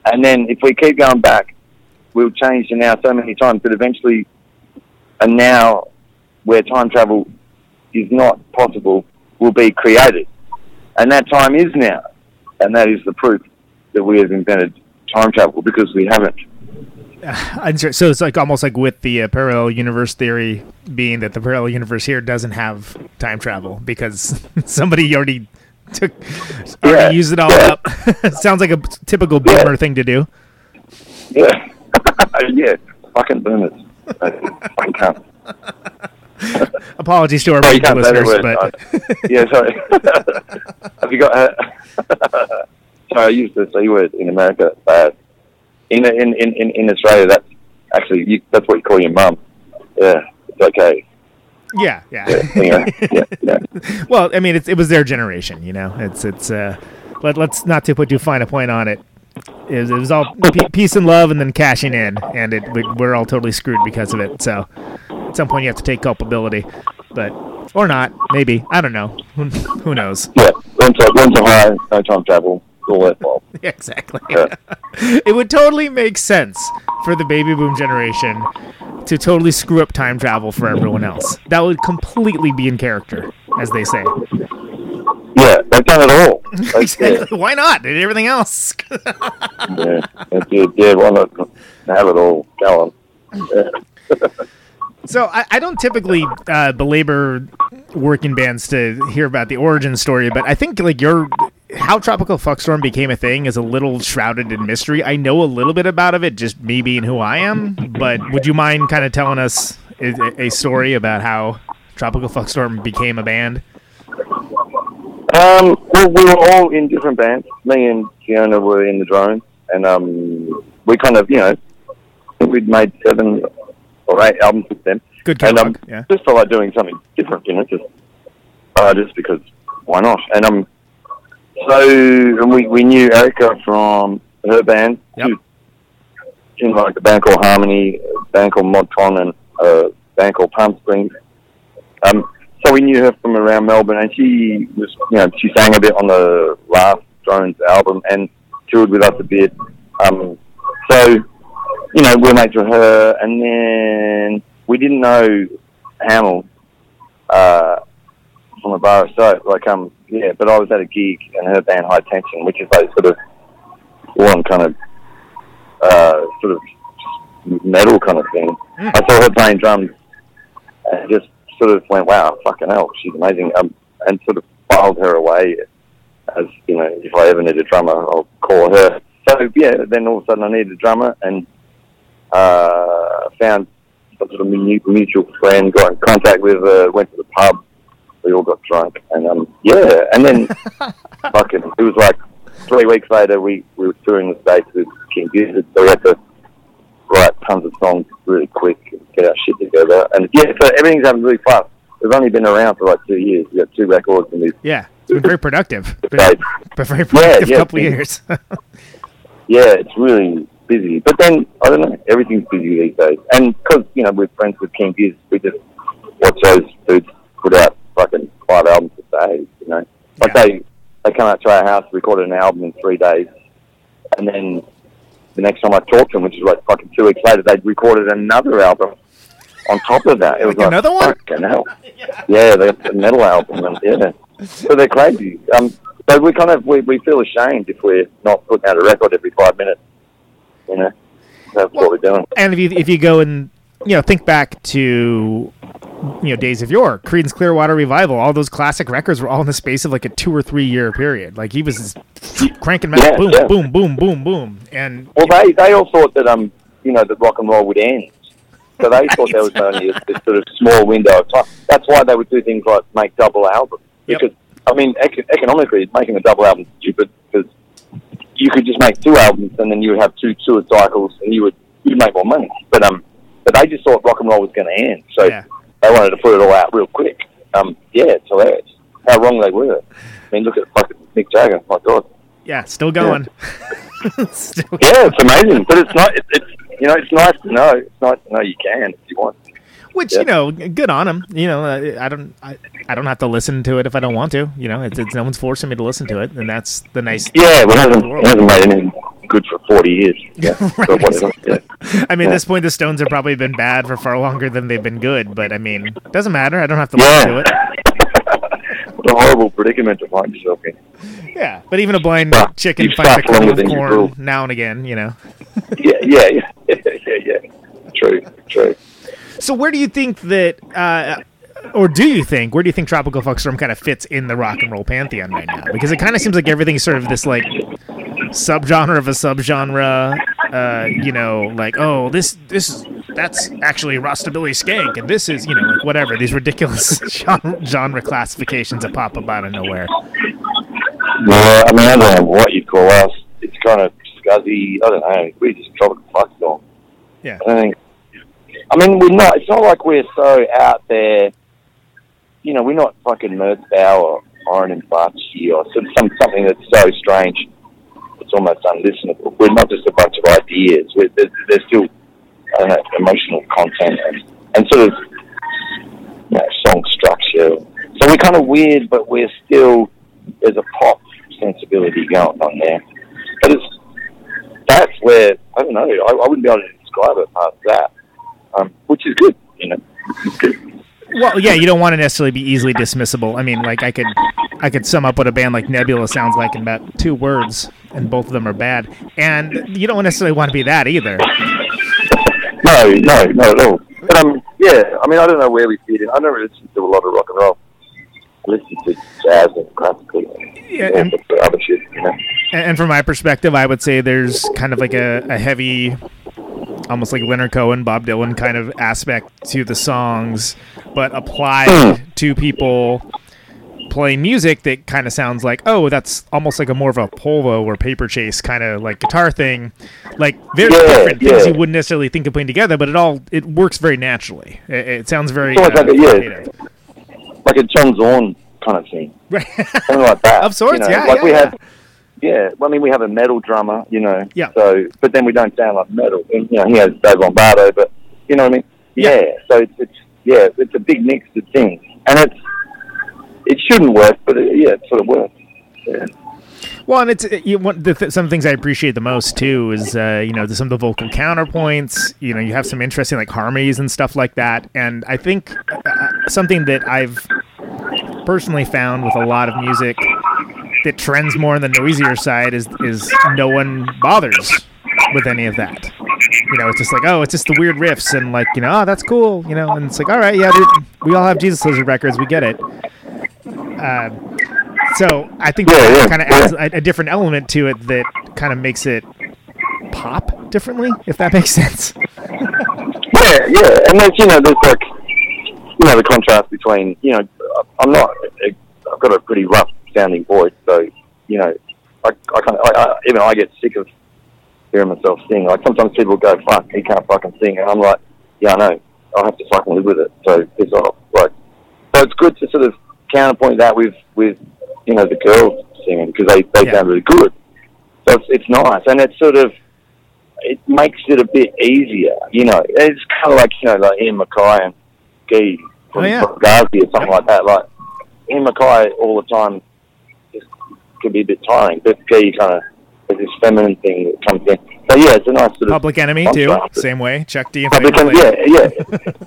And then if we keep going back, we'll change the now so many times that eventually a now where time travel is not possible will be created. And that time is now. And that is the proof that we have invented time travel because we haven't. So it's like almost like with the uh, parallel universe theory being that the parallel universe here doesn't have time travel because somebody already took already Yeah, used it all yeah. up. Sounds like a typical boomer thing to do. Yeah. yeah. Fucking boomers. Fucking cunt. Apologies to our Oh, you radio can't say that listeners, but yeah, sorry. Have you got? Uh, sorry, I used the c word in America. Bad. In in in in, Australia, that's actually you, that's what you call your mum. Yeah, it's okay. yeah, yeah. Anyway, yeah, yeah. well, I mean, it's, it was their generation, you know. It's it's uh, let let's not to put too fine a point on it. It was, it was all pe- peace and love, and then cashing in, and it we, we're all totally screwed because of it. So, at some point, you have to take culpability, but or not, maybe I don't know. Who, who knows? Yeah, went to high, no time travel, exactly. Yeah. it would totally make sense for the baby boom generation to totally screw up time travel for everyone else. That would completely be in character, as they say. They've done it all. Exactly. Why not? Did everything else? yeah, that's it. yeah, why not have it all? Go on. So I, I don't typically uh, belabor working bands to hear about the origin story, but I think like your how Tropical Fuckstorm became a thing is a little shrouded in mystery. I know a little bit about of it, just me being who I am. But would you mind kind of telling us a, a story about how Tropical Fuckstorm became a band? Um, well, we were all in different bands. Me and Fiona were in the drone, and um, we kind of, you know, we'd made seven or eight albums with them. Good and catalog, um, yeah. just felt like doing something different, you know, just uh, just because why not? And um, so and we we knew Erica from her band. Yep. She in like a band called Harmony, a band called Modcon, and a band called Palm Springs. Um, so we knew her from around Melbourne, and she was, you know, she sang a bit on the last Drones album and toured with us a bit. Um, so, you know, we're mates with her, and then we didn't know Hammel uh, from a bar. So, like, um, yeah, but I was at a gig, and her band High Tension, which is like sort of one kind of uh, sort of metal kind of thing. I saw her playing drums, and just sort of went, "Wow, fucking hell, she's amazing," um, and sort of filed her away as you know, if I ever need a drummer, I'll call her. So yeah, then all of a sudden I needed a drummer, and uh, found some sort of mutual friend, got in contact with, uh, went to the pub, we all got drunk, and um, yeah, and then fucking, it was like three weeks later, we, we were touring the states with King Gizzard, so we had to write tons of songs really quick and get our shit together. And yeah, so everything's happened really fast. We've only been around for like two years. We've got two records and we've Yeah, it's been very productive. Been, Right. been very productive yeah, couple it's years. yeah, it's really busy. But then I don't know, everything's busy these days. And because you know we're friends with King Giz, we just watch those dudes put out fucking five albums a day. You know, like Yeah. they they come out to our house, record an album in three days, and then the next time I talked to them, which is like fucking two weeks later, they'd recorded another album on top of that. It was Like another one? Fucking hell. Yeah, they got the metal album, and yeah, so they're crazy. Um, so we kind of we, we feel ashamed if we're not putting out a record every five minutes. You know, that's what we're doing. and if you if you go and you know think back to you know days of yore, Creedence Clearwater Revival, all those classic records were all in the space of like a two or three year period. Like he was cranking out, Yeah, boom, yeah. boom, boom, boom, boom, and Well, they they all thought that um, you know, that rock and roll would end. So they thought there was only a, this sort of small window of time. That's why they would do things like make double albums. Yep. Because I mean, ec- economically, making a double album is stupid because you could just make two albums and then you would have two tour cycles and you would you'd make more money. But um, but they just thought rock and roll was going to end, so Yeah. They wanted to put it all out real quick. Um, yeah, it's hilarious how wrong they were. I mean, look at fucking Mick Jagger. My God. yeah, still going. still Yeah, it's amazing, but it's not. It, it's you know, it's nice to know. It's nice to know you can if you want. Which Yeah. you know, good on him. You know, uh, I don't, I, I don't have to listen to it if I don't want to. You know, it's, it's no one's forcing me to listen to it, and that's the nice. Yeah, well, it hasn't, it hasn't made anything good for forty years. Yeah, Right. so whatever. Yeah. I mean, at this point, the Stones have probably been bad for far longer than they've been good. But I mean, it doesn't matter. I don't have to Yeah. listen to it. what a horrible predicament to find yourself in. Yeah, but even a blind chicken finds a kernel of corn now and again. You know. Yeah, yeah, yeah, yeah, yeah. True, true. So where do you think that, uh, or do you think, where do you think Tropical Fuckstorm kind of fits in the rock and roll pantheon right now? Because it kind of seems like everything's sort of this like subgenre of a subgenre. Uh, you know, like oh, this this is that's actually Rostabilly Skank, and this is you know like whatever these ridiculous genre, genre classifications that pop up out of nowhere. Yeah, I mean, I don't know what you'd call us. It's kind of scuzzy. I don't know. We just tropical fuck song. Yeah. I think. I mean, we're not. It's not like we're so out there. You know, we're not fucking Merzbow or Iron and Butchie or some, some something that's so strange. It's almost unlistenable. We're not just a bunch of ideas. We're, there's, still, know, emotional content and, and sort of you know, song structure. So we're kind of weird, but we're still there's a pop sensibility going on there. But it's that's where I don't know. I, I wouldn't be able to describe it past that, um, which is good. You know. Well, yeah, you don't want to necessarily be easily dismissible. I mean, like I could, I could sum up what a band like Nebula sounds like in about two words, and both of them are bad. And you don't necessarily want to be that either. No, no, at all. But um, yeah. I mean, I don't know where we fit in. I never listen to a lot of rock and roll. listen to jazz and classical Yeah, and- other shit. You know. And, and from my perspective, I would say there's kind of like a, a heavy, almost like Leonard Cohen, Bob Dylan kind of aspect to the songs, but applied to people playing music that kind of sounds like, oh, that's almost like a more of a Polvo or paper chase kind of like guitar thing. Like very Yeah, different things you wouldn't necessarily think of putting together, but it all it works very naturally. It, it sounds very uh, like a, yeah, creative. like a John Zorn kind of thing. Right. Something like that. Of sorts, you know, yeah, Like yeah, we yeah. have, yeah. Well, I mean, we have a metal drummer, you know. Yeah. So, but then we don't sound like metal. And, you know, he has Dave Lombardo, but you know what I mean. Yeah. Yeah. So it's, it's yeah, it's a big mix of things, and it's it shouldn't work, but it, yeah, it sort of works. Yeah. Well, and it's uh, you, one, the th- some of the things I appreciate the most too is uh, you know the, some of the vocal counterpoints. You know, you have some interesting like harmonies and stuff like that. And I think uh, something that I've personally found with a lot of music that trends more on the noisier side is is no one bothers with any of that. You know, it's just like, oh, it's just the weird riffs and like, you know, oh, that's cool, you know, and it's like, all right, yeah, dude, we all have Jesus Lizard records, we get it. Uh, so I think Yeah, that yeah, kind of adds a, a different element to it that kind of makes it pop differently, if that makes sense. Yeah, yeah, and there's you know there's like you know the contrast between you know I'm not I've got a pretty rough sounding voice, so you know I I kind of I, I, even I get sick of hearing myself sing. Like sometimes people go, "Fuck, he can't fucking sing," and I'm like, "Yeah, I know. I'll have to fucking live with it." So piss off. Like, so it's good to sort of counterpoint that with with you know the girls singing because they they Yeah. sound really good. So it's, it's nice, and it's sort of it makes it a bit easier. You know, it's kind of like you know, like Ian MacKaye and Guy from Oh, yeah. Gazi or something like that. Like Ian MacKaye all the time can be a bit tiring, but Guy kind of has this feminine thing that comes in. So yeah, it's a nice sort of Public Enemy too, same way. Chuck D. Public Enemy, yeah, yeah,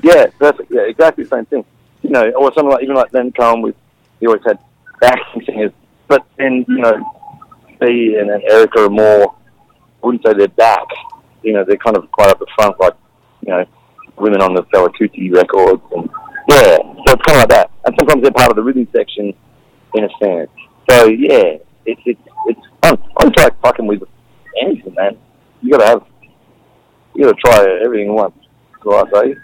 yeah, perfect. Yeah, exactly the same thing. You know, or something like even like Len Cohen with he always had backing singers, but then you know, he and then Erica are more. I wouldn't say they're back. You know, they're kind of quite up the front, like you know, women on the Fela Kuti records, and yeah, so it's kind of like that. And sometimes they're part of the rhythm section, in a sense. So yeah, it's it's it's fun. I just like fucking with anything, man. You gotta have, you gotta try everything once. I say.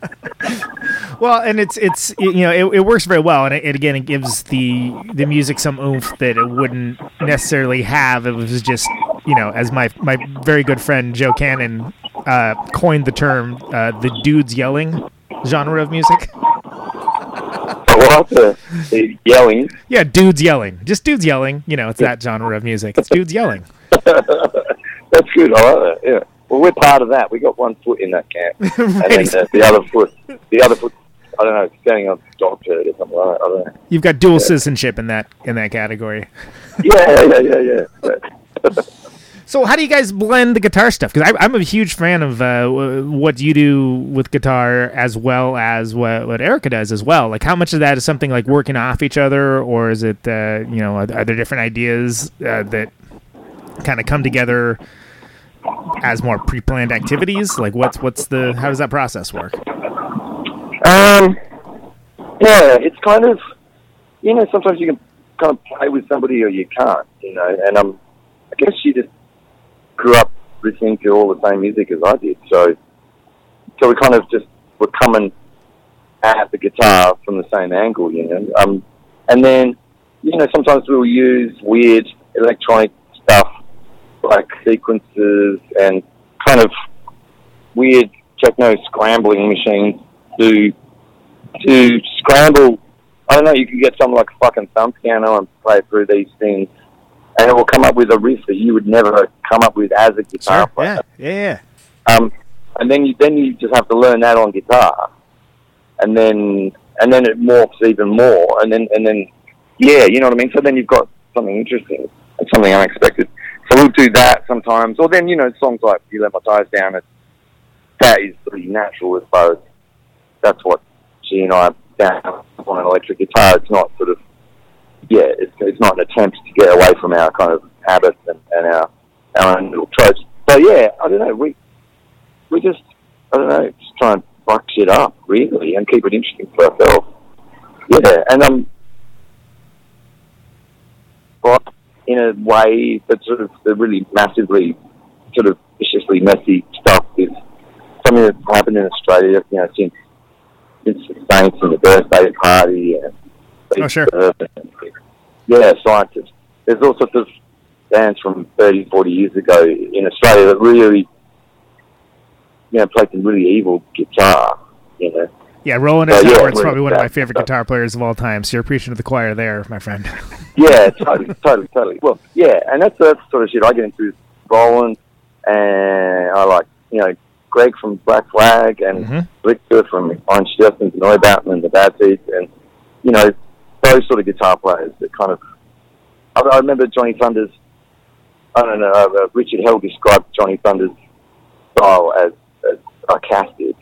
Well, and it's it's you know it, it works very well, and it, it again it gives the the music some oomph that it wouldn't necessarily have. It was just you know as my my very good friend Joe Cannon uh, coined the term uh, the dudes yelling genre of music. What the, the yelling? Yeah, dudes yelling, just dudes yelling. You know, it's that genre of music. It's dudes yelling. That's good. I like that. Yeah. Well, we're part of that. We got one foot in that camp, and then uh, the other foot, the other foot. I don't know, standing on dog turd or something like that. I don't know. You've got dual citizenship in that in that category. Yeah, yeah, yeah, yeah. So how do you guys blend the guitar stuff? Because I'm a huge fan of uh, what you do with guitar as well as what, what Erica does as well. Like how much of that is something like working off each other, or is it uh, you know are, there different ideas uh, that kind of come together as more pre-planned activities? Like what's what's the how does that process work? Um, yeah, it's kind of, you know, sometimes you can kind of play with somebody or you can't, you know, and um, I guess she just grew up listening to all the same music as I did, so, so we kind of just were coming at the guitar from the same angle, you know, um, and then, you know, sometimes we'll use weird electronic stuff like sequences and kind of weird techno scrambling machines to to scramble. I don't know. You could get something like a fucking thumb piano and play through these things, and it will come up with a riff that you would never come up with as a guitar player. Yeah, yeah, yeah. Um, and then you then you just have to learn that on guitar, and then and then it morphs even more, and then and then yeah, you know what I mean. So then you've got something interesting and something unexpected. So we'll do that sometimes, or then you know songs like "You Let My Tires Down." It's, that is pretty natural as far as that's what she and I down on an electric guitar. It's not sort of yeah, it's it's not an attempt to get away from our kind of habits and, and our our own little tropes. So yeah, I don't know. We we just I don't know, just try and fuck shit up really and keep it interesting for ourselves. yeah, and um, but in a way that sort of the really massively, sort of viciously messy stuff is something that's happened in Australia, you know, since since the Saints and the birthday party and Oh, sure. yeah, scientists. There's all sorts of bands from 30, 40 years ago in Australia that really, you know, play some really evil guitar, you know. Yeah, Roland S. yeah, Howard's probably one of my favorite so- guitar players of all time. So you're preaching to the choir there, my friend. Yeah, totally, totally, totally. Well, yeah, and that's the sort of shit I get into Roland, and I like, you know, Greg from Black Flag and Mhm. Victor from Einstürzende Neubauten and the Bad Seeds, and, you know, those sort of guitar players that kind of. I, I remember Johnny Thunders, I don't know, uh, Richard Hell described Johnny Thunders' style as, as sarcastic.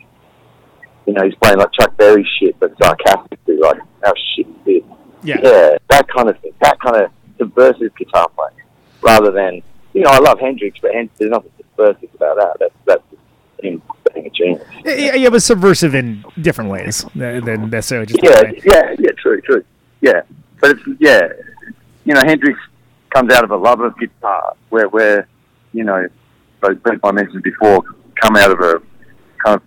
You know, he's playing like Chuck Berry shit, but sarcastically, like, how shit is this? Yeah. yeah, that kind of thing, that kind of subversive guitar playing, rather than you know I love Hendrix, but Hen- there's nothing subversive about that. That's that's him being a genius. Yeah, yeah, yeah, but subversive in different ways than than necessarily just. Yeah, yeah, yeah, true, true, yeah. But it's yeah, you know Hendrix comes out of a love of guitar, where where you know those people I mentioned before come out of a kind of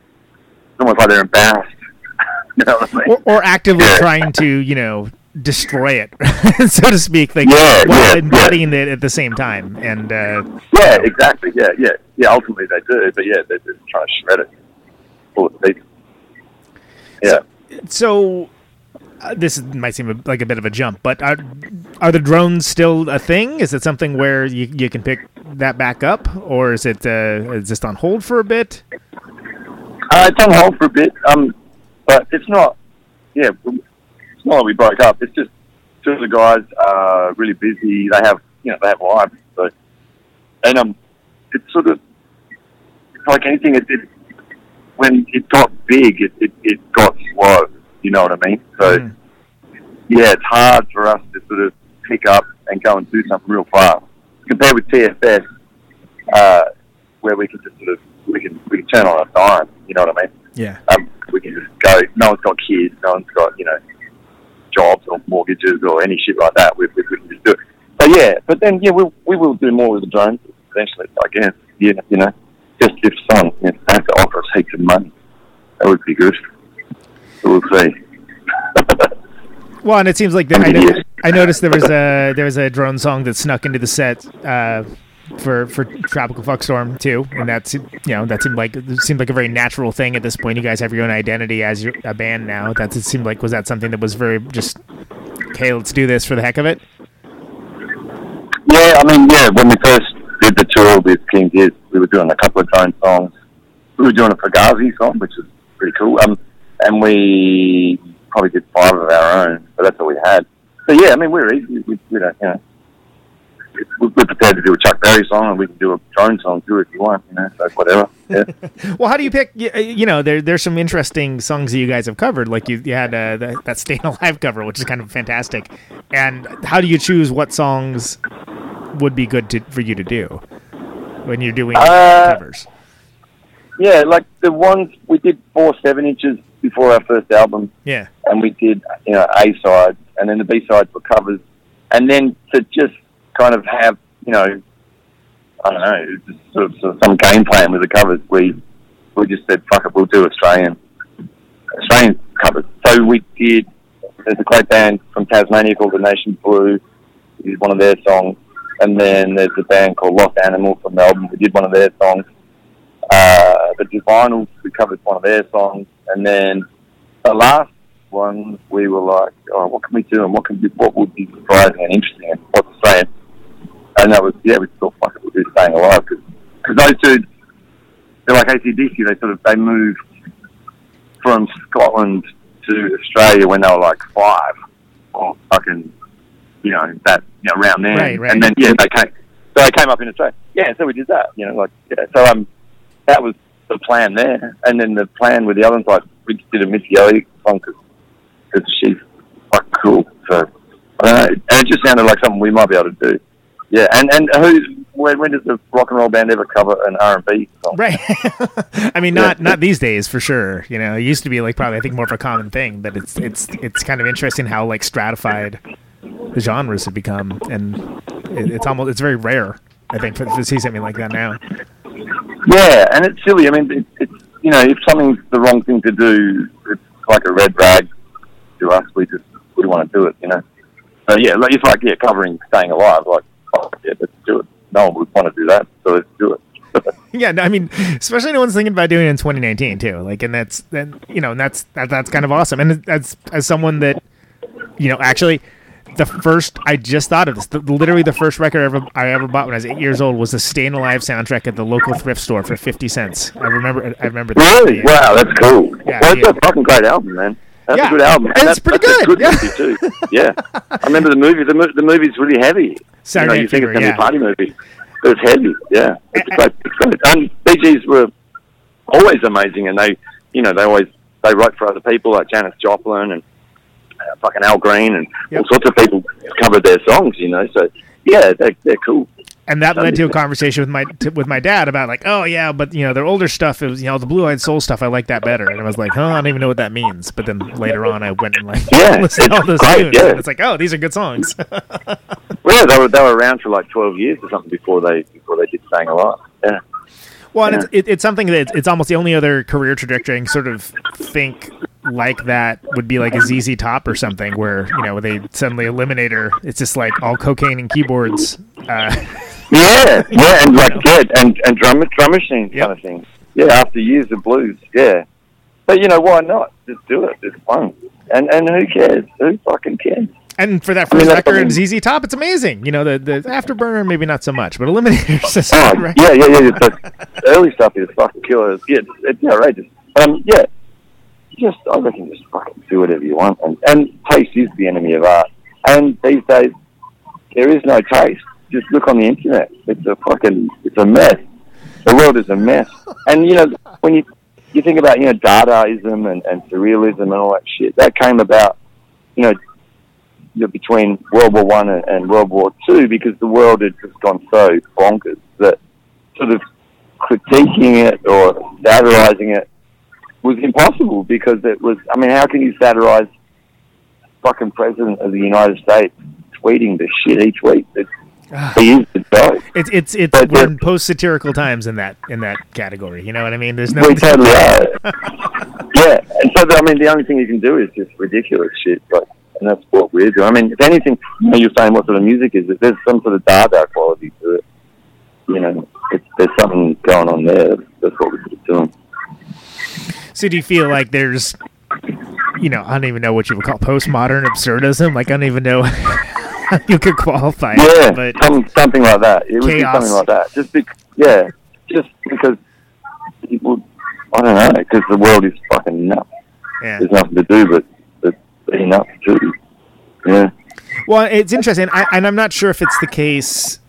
almost like they're embarrassed. you know I mean? Or, or actively Yeah. trying to, you know, destroy it, so to speak, like, Yeah, while yeah, embodying it at the same time. And uh, Yeah, exactly. Yeah, yeah, yeah. Ultimately, they do, but yeah, they're just trying to shred it. Pull it deep. Yeah. so, uh, this might seem a, like a bit of a jump, but are are the drones still a thing? Is it something where you you can pick that back up, or is it uh, is this on hold for a bit? Uh, it's on hold for a bit, um, but it's not. Yeah, it's not like we broke up. It's just two of the guys are really busy. They have, you know, they have lives. So, and um, it's sort of it's like anything. It, it when it got big, it, it it got slow. You know what I mean? So, Mm. yeah, it's hard for us to sort of pick up and go and do something real fast compared with TFS, uh, where we can just sort of we can we can turn on a dime. You know what I mean? Yeah. um, we can just go. No one's got kids. No one's got you know jobs or mortgages or any shit like that. We, we, we can just do it. So yeah, but then yeah, we we will do more with the drones eventually. I guess. Yeah, you know, just if some you know, have to offer us heaps of money, that would be good. We'll see. Well, and it seems like the, I, know, I noticed there was a there was a drone song that snuck into the set uh, for for Tropical Fuckstorm too, and that's you know that seemed like it seemed like a very natural thing at this point. You guys have your own identity as your, a band now. That it seemed like was that something that was very just okay. Let's do this for the heck of it. Yeah, I mean, yeah, when we first did the tour with King Giz, we were doing a couple of drone songs. We were doing a Fugazi song, which was pretty cool. Um, and we probably did five of our own, but that's all we had. So yeah, I mean, we're easy. We, we don't, you know, we're prepared to do a Chuck Berry song, and we can do a drone song too if you want, you know, so whatever. Yeah. Well, how do you pick? You, know, there there's some interesting songs that you guys have covered. Like you, you had uh, that, that "Staying Alive" cover, which is kind of fantastic. And how do you choose what songs would be good to, for you to do when you're doing Uh, covers? yeah, like the ones we did four seven inches before our first album, Yeah. and we did you know A sides, and then the B sides were covers, and then to just kind of have you know I don't know just sort of, sort of some game plan with the covers. We we just said fuck it, we'll do Australian Australian covers. So we did. There's a great band from Tasmania called The Nation Blue. We did one of their songs, and then there's a band called Lost Animal from Melbourne. We did one of their songs. Uh, the Divinyls, we covered one of their songs, and then the last one, we were like, oh, what can we do, and what can be, what would be surprising and interesting, and what's Australian? And that was, yeah, we thought, fuck it, we'll do Staying Alive, because those dudes, they're like ACDC, they sort of, they moved from Scotland to Australia when they were like five, or fucking, you know, that, you know, around there. Right, right. And then, yeah, they came, so they came up in Australia. Yeah, so we did that, you know, like, yeah, so, um, that was the plan there. And then the plan with the other ones, like, we just did a Missy Elliott song because she's quite cool. So, know. And it just sounded like something we might be able to do. Yeah, and, and who when, when does the rock and roll band ever cover an R and B song? Right. I mean, not not these days for sure. You know, it used to be like probably I think more of a common thing, but it's it's it's kind of interesting how like stratified the genres have become, and it, it's almost it's very rare. I think for, to see something like that now. Yeah, and it's silly. I mean, it, it's you know, if something's the wrong thing to do, it's like a red rag to us. We just we want to do it, you know. So yeah, it's like yeah, covering "Staying Alive." Like, oh, yeah, let's do it. No one would want to do that, so let's do it. yeah, I mean, especially no one's thinking about doing it in 2019 too. Like, and that's then you know, and that's that, that's kind of awesome. And that's as someone that you know, actually, the first I just thought of this. The, literally, the first record I ever I ever bought when I was eight years old was the "Staying Alive" soundtrack at the local thrift store for 50 cents. I remember. I remember. That. Really? Wow, that's cool. Yeah, well, it's yeah. a fucking great album, man. That's Yeah, a good album. and it's that's, pretty that's good, A good yeah. movie too. Yeah, I remember the movie. The, mo- the movie's really heavy. Saturday you know, you think Fever, it's to yeah. be a party movie, but it's heavy. Yeah, it's great. It's great. And Gees were always amazing, and they, you know, they always they wrote for other people like Janis Joplin and fucking Al Green and all sorts of people covered their songs. You know, so yeah, they're, they're cool. and that led to a conversation with my t- with my dad about like, oh yeah, but you know their older stuff. It was you know the Blue Eyed Soul stuff. I like that better. And I was like, huh, I don't even know what that means. But then later on, I went and like Yeah, listened to all those great, tunes. yeah. it's like, oh, these are good songs. Well, yeah, they were they were around for like twelve years or something before they before they did Staying Alive. Yeah. Well, and it's, it, it's something that it's, it's almost the only other career trajectory I can sort of think like that would be like a ZZ Top or something, where you know they suddenly eliminate her. It's just like all cocaine and keyboards. Uh, Yeah, yeah, and like yeah, and and drum drum machine kind of thing. Yeah, after years of blues, yeah. But you know why not? Just do it. It's fun. And and who cares? Who fucking cares? And for that I mean, first record, ZZ Top, it's amazing. You know the the Afterburner maybe not so much, but Eliminator's just Oh, right. yeah, yeah, yeah. The early stuff is fucking killer. It's, yeah, it's, it's outrageous. Um, yeah, just I reckon just fucking do whatever you want, and and taste is the enemy of art. And these days, there is no taste. Just look on the internet. It's a fucking, it's a mess. The world is a mess. And you know, when you you think about you know Dadaism and, and surrealism and all that shit, that came about, you know, between World War One and, World War Two because the world had just gone so bonkers that sort of critiquing it or satirizing it was impossible because it was. I mean, how can you satirize fucking president of the United States tweeting the shit each week? It's, ah. he is the joke. It's it's it's But we're in post satirical times in that in that category. You know what I mean? There's no We totally are. yeah, and so I mean, the only thing you can do is just ridiculous shit, like, and that's what we're doing. I mean, if anything, you saying what sort of music is it? There's some sort of Dada quality to it. You know, it's, there's something going on there. That's what we're doing. So do you feel like there's, you know, I don't even know what you would call postmodern absurdism. Like I don't even know how you could qualify Yeah, it. But some, something like that. It would be Chaos. something like that. Just be, yeah, just because people, I don't know, because the world is fucking nuts. Yeah. There's nothing to do but, but be nuts too. Yeah. well, it's interesting, I, and I'm not sure if it's the case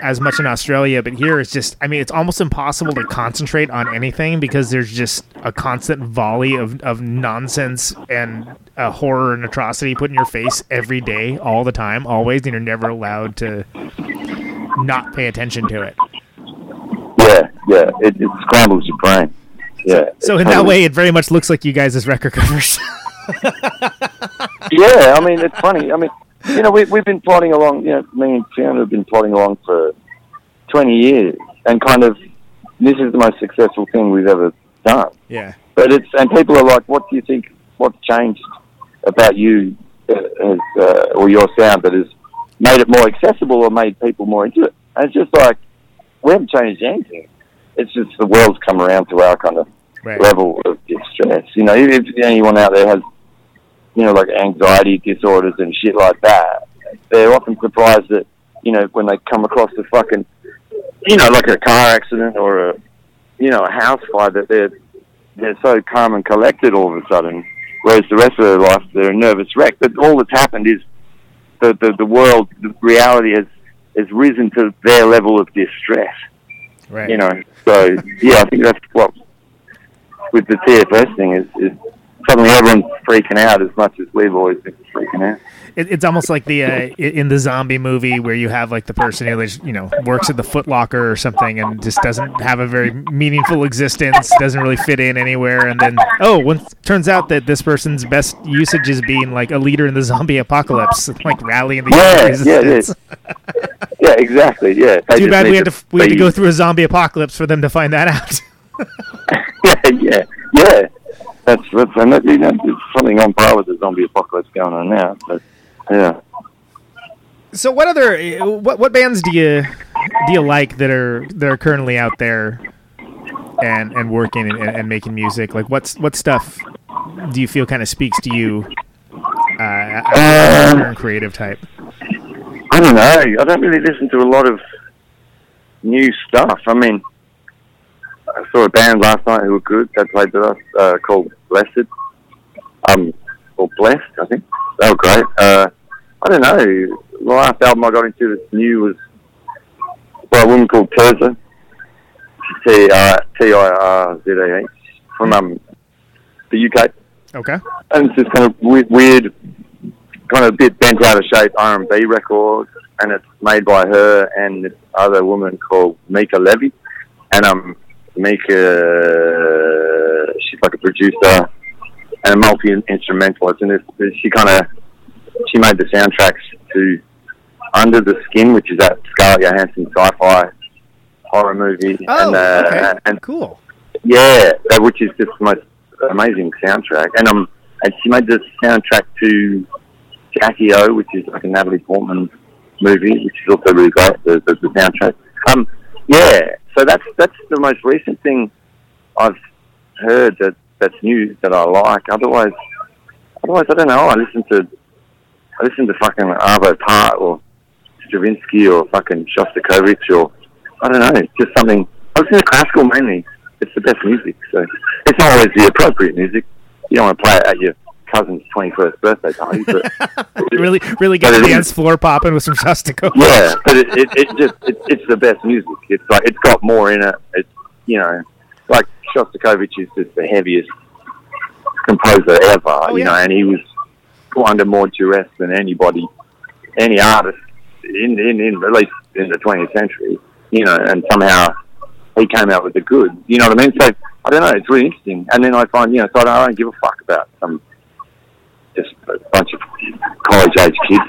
as much in Australia, but here it's just, I mean, it's almost impossible to concentrate on anything because there's just a constant volley of, of nonsense and uh, horror and atrocity put in your face every day, all the time, always, and you're never allowed to not pay attention to it. Yeah, yeah. It, it scrambles your brain. Yeah. So in that way, it very much looks like you guys as record covers. yeah, I mean, it's funny. I mean, you know, we, we've been plodding along, you know, me and Fiona have been plodding along for 20 years, and kind of, this is the most successful thing we've ever done. yeah. But it's, and people are like, what do you think, what's changed about you uh, uh, or your sound that has made it more accessible or made people more into it? And it's just like, we haven't changed anything. It's just the world's come around to our kind of Right. level of distress. You know, if if anyone out there has, you know, like anxiety disorders and shit like that, they're often surprised that, you know, when they come across a fucking, you know, like a car accident or a, you know, a house fire, that they're they're so calm and collected all of a sudden, whereas the rest of their life they're a nervous wreck. But all that's happened is the the, the world, the reality has has risen to their level of distress. Right. You know, so yeah, I think that's what with the TFS thing is, is suddenly everyone's freaking out as much as we've always been freaking out. It, it's almost like the uh, in the zombie movie where you have like the person who you know works at the Foot Locker or something and just doesn't have a very meaningful existence, doesn't really fit in anywhere, and then oh, when turns out that this person's best usage is being like a leader in the zombie apocalypse, like rallying the Yeah, resistance. yeah, Yeah, exactly. Yeah. They Too bad we had to we had to go through a zombie apocalypse for them to find that out. yeah, yeah, yeah. That's that's and that, you know, there's something on par with the zombie apocalypse going on now. But yeah. So what other what what bands do you do you like that are that are currently out there and and working and, and making music? Like what's what stuff do you feel kind of speaks to you uh, a creative type? I don't know. I don't really listen to a lot of new stuff. I mean, I saw a band last night who were good. They played with us uh, called Blessed. Um, or Blessed, I think. They were great. Uh, I don't know. The last album I got into that's new was by a woman called Tirzah. T I T I R Z A H from um, the UK Okay. and it's just kind of weird, weird, kind of a bit bent out of shape R and B record, and it's made by her and this other woman called Mica Levi, and um Mica, she's like a producer and a multi instrumentalist, and she kind of she made the soundtracks to Under the Skin, which is that Scarlett Johansson sci-fi horror movie, Oh, and uh, okay. and Cool. yeah, that, which is just the most amazing soundtrack. And um, and she made the soundtrack to Jackie O, which is like a Natalie Portman movie, which is also really great. The, the, the soundtrack. Um, yeah. So that's that's the most recent thing I've heard that that's new that I like. Otherwise, otherwise I don't know. I listen to I listen to fucking Arvo Pärt or Stravinsky or fucking Shostakovich or I don't know, just something. I listen to classical mainly. It's the best music, so it's not always the appropriate music. You don't want to play it at your cousin's twenty-first birthday party, but Really really get the dance floor popping with some Shostakovich. yeah, but it, it, it just it, it's the best music. It's like it's got more in it. It's you know, like Shostakovich is just the heaviest composer ever. Oh, you yeah. know, and he was under more duress than anybody, any artist in in, in at least in the twentieth century. You know, and somehow he came out with the good. You know what I mean? So I don't know. It's really interesting. And then I find you know, so I don't, I don't give a fuck about some just a bunch of college age kids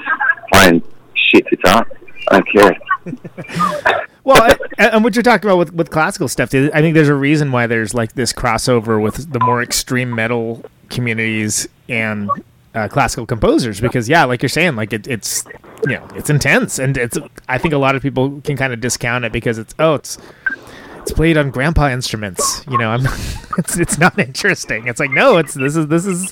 playing shit guitar. I don't care. Well, and what you're talking about with, with classical stuff, I think there's a reason why there's like this crossover with the more extreme metal communities and uh, classical composers because yeah, like you're saying, like it, it's you know it's intense and it's I think a lot of people can kind of discount it because it's oh it's it's played on grandpa instruments, you know. I'm it's it's not interesting. It's like no, it's this is this is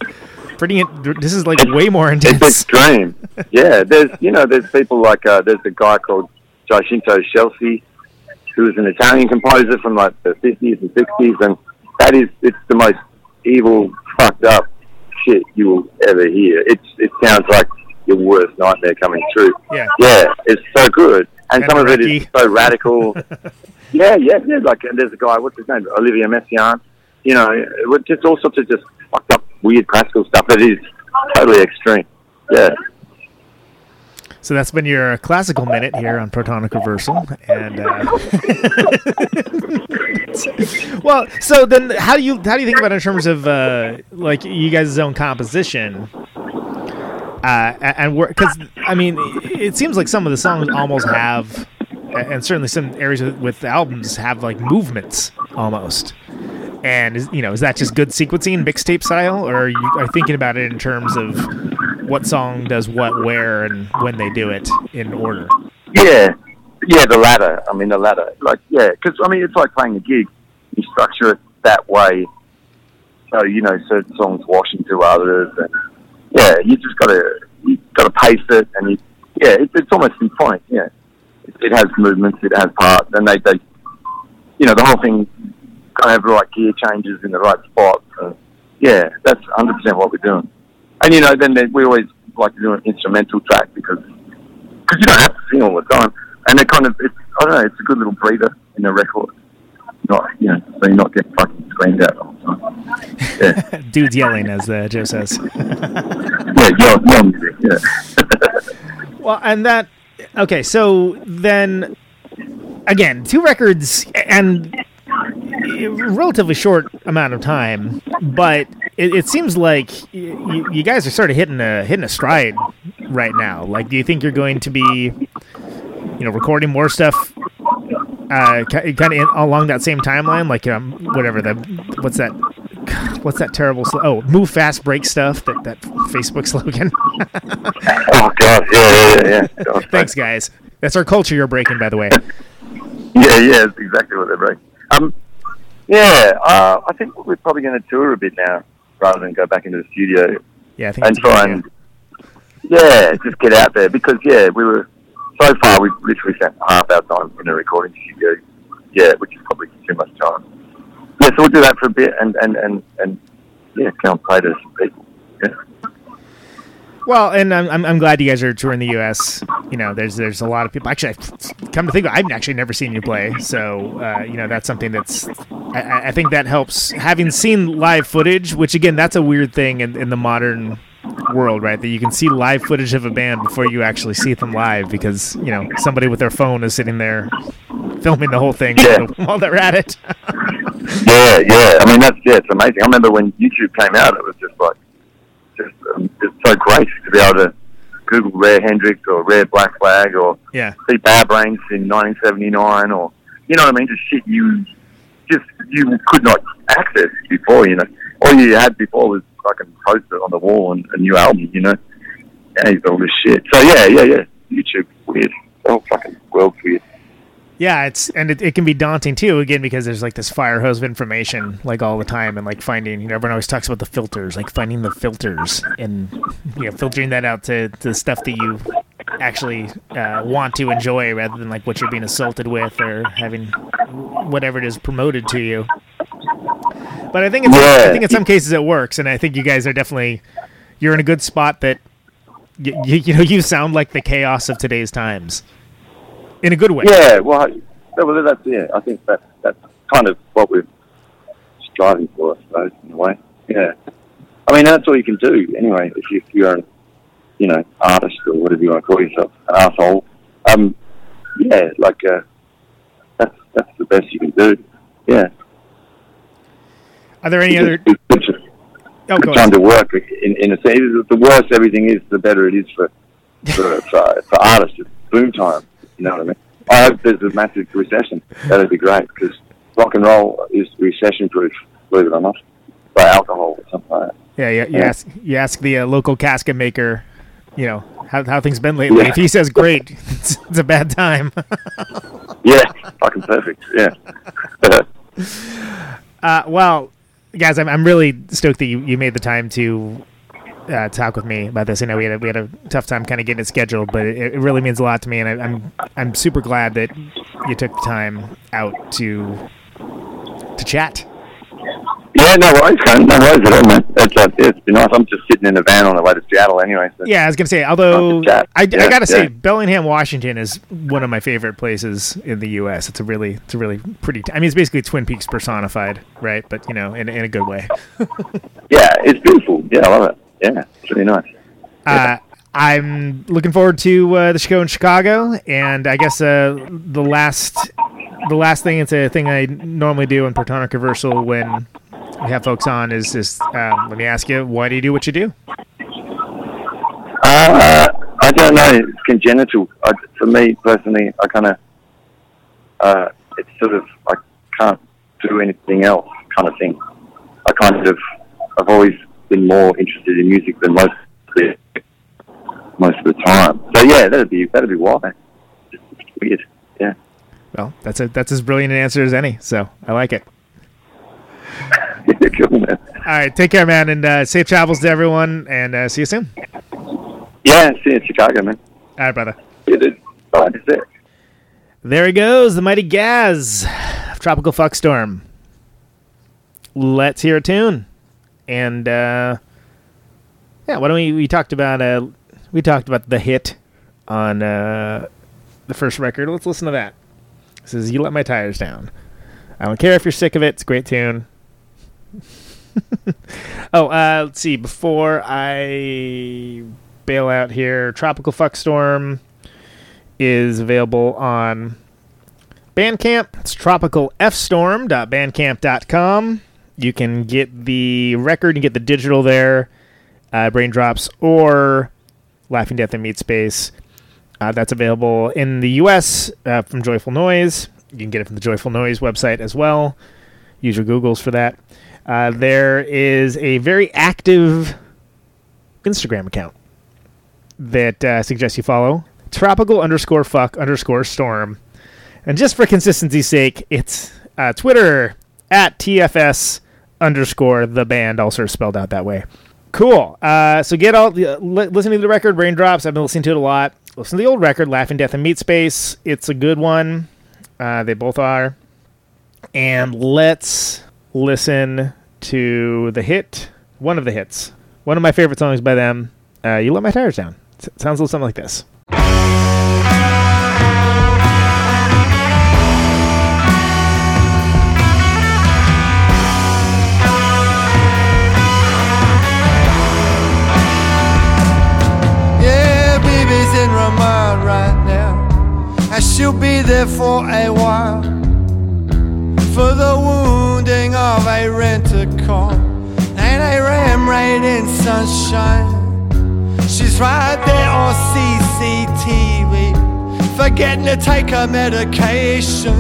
pretty in- this is like way more intense. It's extreme. Yeah, there's you know there's people like uh, there's a guy called Giacinto Scelsi, who was an Italian composer from like the 50s and 60s, and that is it's the most evil, fucked up shit you will ever hear. It's it sounds like your worst nightmare coming true. Yeah. Yeah, it's so good, and, And some of it is so radical. yeah, yeah, yeah. Like and there's a guy, what's his name, Olivier Messiaen. You know, just all sorts of just fucked up, weird classical stuff. It is totally extreme. Yeah. So that's been your classical minute here on Protonic Reversal, and uh, well, so then how do you how do you think about it in terms of uh, like you guys' own composition? Uh, and because I mean, it seems like some of the songs almost have, and certainly some areas with, albums have like movements almost. And is, you know, is that just good sequencing, mixtape style, or are you are thinking about it in terms of what song does what, where, and when they do it in order? Yeah, yeah, the latter. I mean, the latter. Like, yeah, because I mean, it's like playing a gig. You structure it that way, so you know certain songs wash into others, and yeah, you just gotta you gotta pace it, and you, yeah, it, it's almost symphonic. Yeah, it, it has movements, it has parts, and they, they, you know, the whole thing kind of have the right gear changes in the right spots. And yeah, that's 100 percent what we're doing. And you know, then then we always like to do an instrumental track because because you don't have to sing all the time. And it kind of, it's, I don't know, it's a good little breather in the record. Not, you know, so you're not getting fucking screamed at all the time. Yeah. dudes yelling, as uh, Joe says. Yeah, yell, yell music. Yeah. Well, and that okay. So then, again, two records and relatively short amount of time, but it, it seems like you, you guys are sort of hitting a hitting a stride right now. Like, do you think you're going to be, you know, recording more stuff? Uh, kind of along that same timeline, like um, whatever the what's that what's that terrible sl- oh move fast break stuff that that Facebook slogan. Oh God, yeah, yeah, yeah. yeah. Thanks, guys. That's our culture you're breaking, by the way. Yeah, yeah, that's exactly what they're breaking. Um, yeah, uh, I think we're probably going to tour a bit now rather than go back into the studio Yeah, I think and that's a good try and yeah, just get out there because yeah, we were so far we've literally spent half our time in a recording studio. Yeah, which is probably too much time. Yeah, so we'll do that for a bit and and and and yeah, go and play to some people. Yeah. Well, and I'm, I'm glad you guys are touring the U.S. You know, there's there's a lot of people. Actually, I've, come to think of it, I've actually never seen you play. So uh, you know, that's something that's I- I, I think that helps. Having seen live footage, which again, that's a weird thing in, in the modern world, right? That you can see live footage of a band before you actually see them live because you know somebody with their phone is sitting there filming the whole thing Yeah. while they're at it. Yeah, yeah. I mean, that's yeah, it's amazing. I remember when YouTube came out, it was just like, just um, it's so great to be able to Google Rare Hendrix or Rare Black Flag or yeah, see Bad Brains in 1979 or you know what I mean? Just shit you just you could not access before. You know, all you had before was fucking poster on the wall and a new album. You know, now you've all this shit. So yeah, yeah, yeah. YouTube weird. The whole fucking world's weird. Yeah, it's and it, it can be daunting too. Again, because there's like this fire hose of information like all the time, and like finding you know everyone always talks about the filters, like finding the filters and you know filtering that out to, to the stuff that you actually uh, want to enjoy rather than like what you're being assaulted with or having whatever it is promoted to you. But I think it's, I think in some cases it works, and I think you guys are definitely you're in a good spot that you, you, you know you sound like the chaos of today's times in a good way. Yeah, well, I- well, that's yeah. I think that that's kind of what we're striving for, I suppose, in a way. Yeah. I mean, that's all you can do anyway. If, you, if you're an, you know, artist or whatever you want to call yourself, an asshole. Um, yeah, like uh, that's that's the best you can do. Yeah. Are there any other? It's to- Oh, go time to work in, in a sense. The worse everything is, the better it is for for, for, for artists. It's boom time. You know what I mean? I hope there's a massive recession. That'd be great because rock and roll is recession proof, believe it or not, by alcohol or something like that. Yeah, you, you Yeah. ask you ask the uh, local casket maker, you know how how things been lately. Yeah. If he says great, it's, it's a bad time. Yeah, fucking perfect. Yeah. Uh, well, guys, I'm I'm really stoked that you, you made the time to uh, talk with me about this. I know we had a, we had a tough time kind of getting it scheduled, but it, it really means a lot to me, and I, I'm I'm super glad that you took the time out to to chat. Yeah, no worries. No worries at all, man. It's, uh, it's been nice. I'm just sitting in the van on the way to Seattle anyway. So. Yeah, I was gonna say, although to. I, I Yeah, gotta say, yeah. Bellingham, Washington is one of my favorite places in the U.S. It's a really, it's a really pretty. I mean, it's basically Twin Peaks personified, right? But you know, in, in a good way. Yeah, it's beautiful. Yeah, I love it. Yeah, it's really nice. Uh, I'm looking forward to uh, the show in Chicago, and I guess uh, the last, the last thing, it's a thing I normally do in Protonic Reversal when we have folks on is just um, let me ask you, why do you do what you do? Uh, I don't know. It's congenital. I, for me personally, I kind of, uh, it's sort of I can't do anything else kind of thing. I kind of, I've always been more interested in music than most of the, most of the time. So yeah, that'd be that'd be why. It's weird. Yeah. Well, that's a that's as brilliant an answer as any. So I like it. man. All right, take care, man, and uh, safe travels to everyone, and uh, see you soon. Yeah, see you in Chicago, man. All right, brother. Bye. There he goes, the mighty Gaz, of Tropical Fuck Storm. Let's hear a tune, and uh, yeah, why don't we? We talked about uh, we talked about the hit on uh, the first record. Let's listen to that. This is "You Let My Tires Down." I don't care if you're sick of it. It's a great tune. oh, uh, let's see. Before I bail out here, Tropical Fuck Storm is available on Bandcamp. It's tropicalfstorm.bandcamp.com. You can get the record, you get the digital there, uh, Braindrops, or Laughing Death in Meatspace. Uh, that's available in the U.S. Uh, from Joyful Noise. You can get it from the Joyful Noise website as well. Use your Googles for that. Uh, there is a very active Instagram account that uh, I suggest you follow. Tropical underscore fuck underscore storm. And just for consistency's sake, it's uh, Twitter at TFS underscore the band, also spelled out that way. Cool. Uh, so get all the, li- listening to the record, Braindrops. I've been listening to it a lot. Listen to the old record, Laughing Death and Meatspace. It's a good one. Uh, they both are. And let's listen to the hit, one of the hits, one of my favorite songs by them. Uh, you let my tires down. S- sounds a little something like this. In remand right now. And she'll be there for a while. For the wounding of a renter car. And a ram raid in sunshine. She's right there on CCTV. Forgetting to take her medication.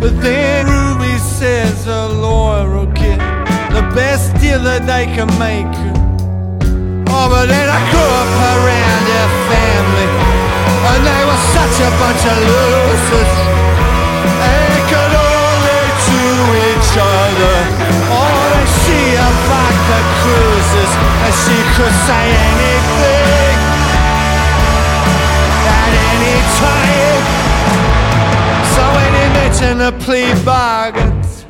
But then Ruby says a lawyer will get the best deal that they can make. Oh, but then I grew up around their family, and they were such a bunch of losers. They could only to each other. Oh, they see her vodka cruises, and she could say anything at any time. So he mentioned the plea bargains,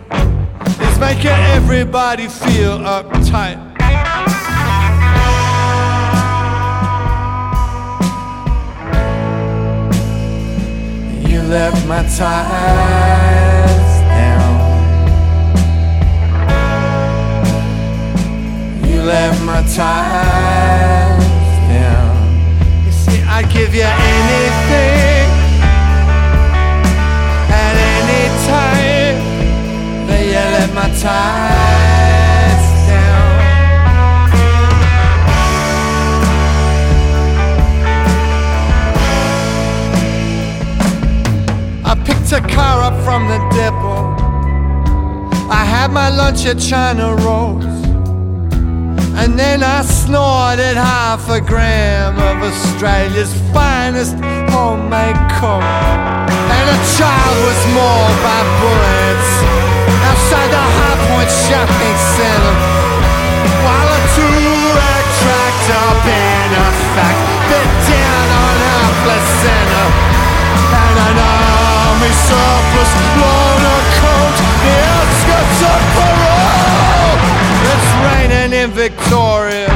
is making everybody feel uptight. You left my ties You left my ties down. You see, I'd give you anything at any time. But you left my ties down. I picked a car up from the depot. I had my lunch at China Rose. And then I snorted half a gram of Australia's finest homemade coke. And a child was mauled by bullets outside the High Point Shopping Center. While a two-rack tractor in effect bit down on her placenta. And an army surplus loader coat the outskirts of parole. Raining in Victoria,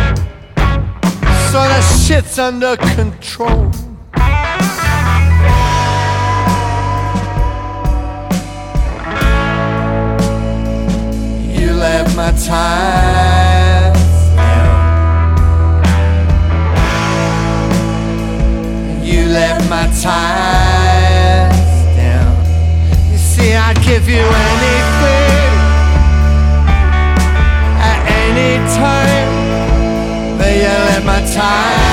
so the shit's under control. You left my ties down. You left my ties down. You see, I'd give you anything any time. But you let my ties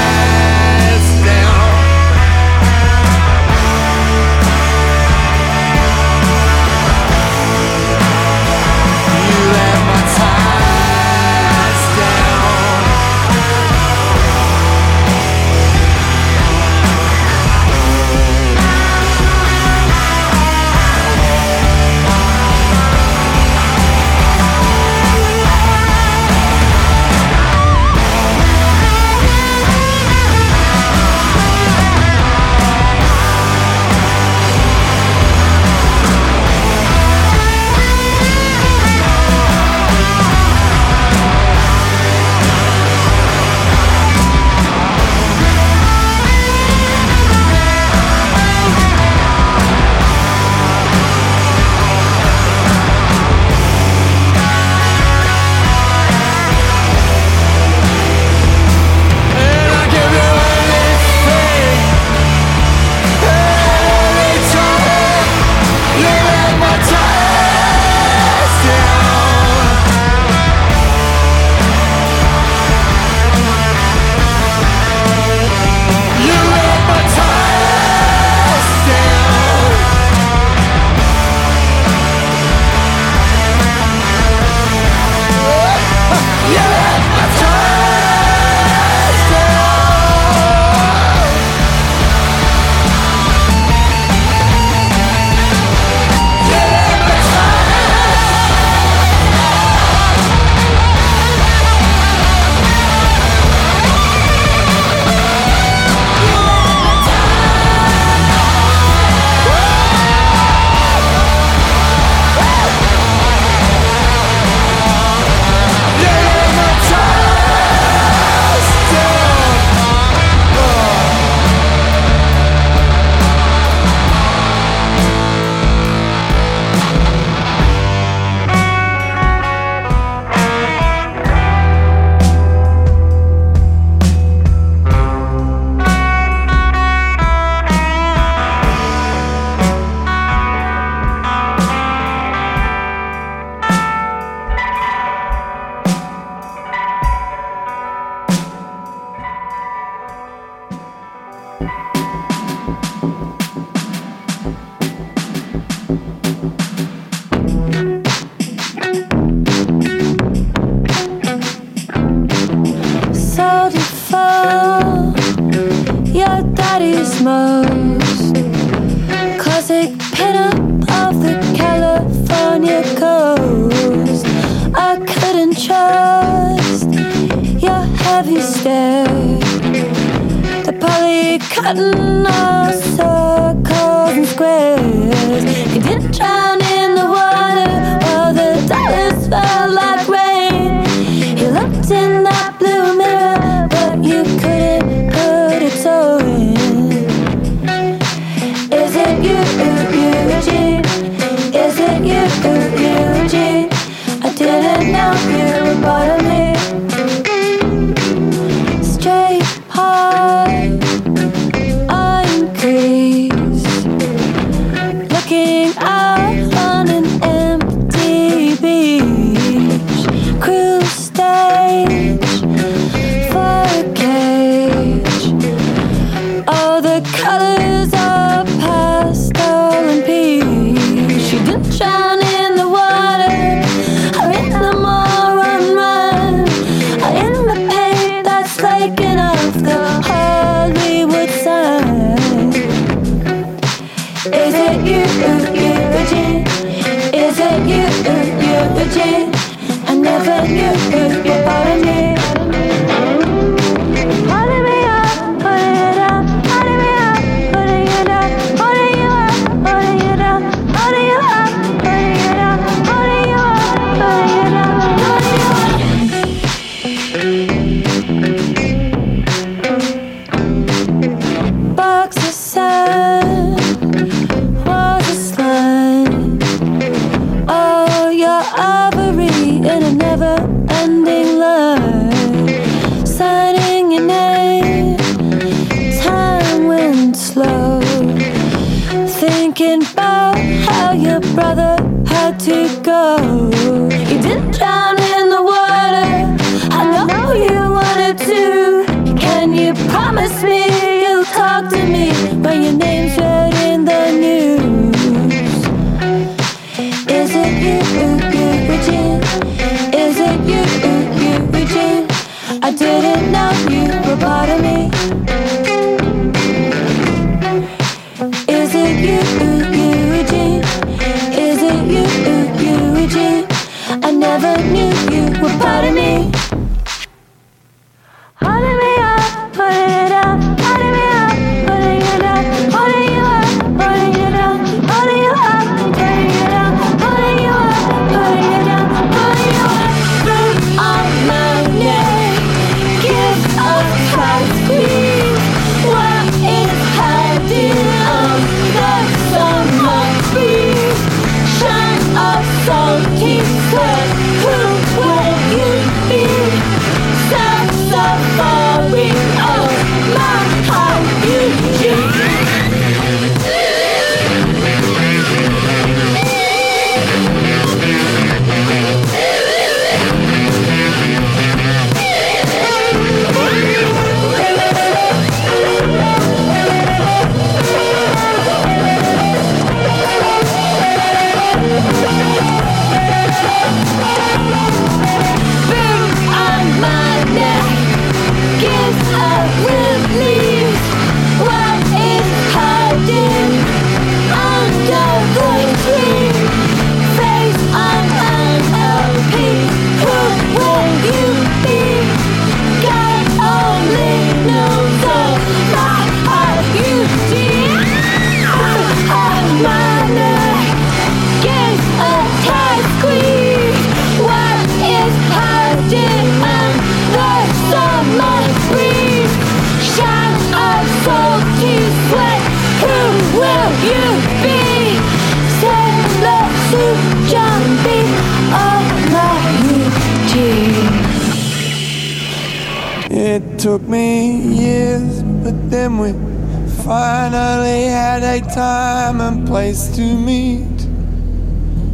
place to meet.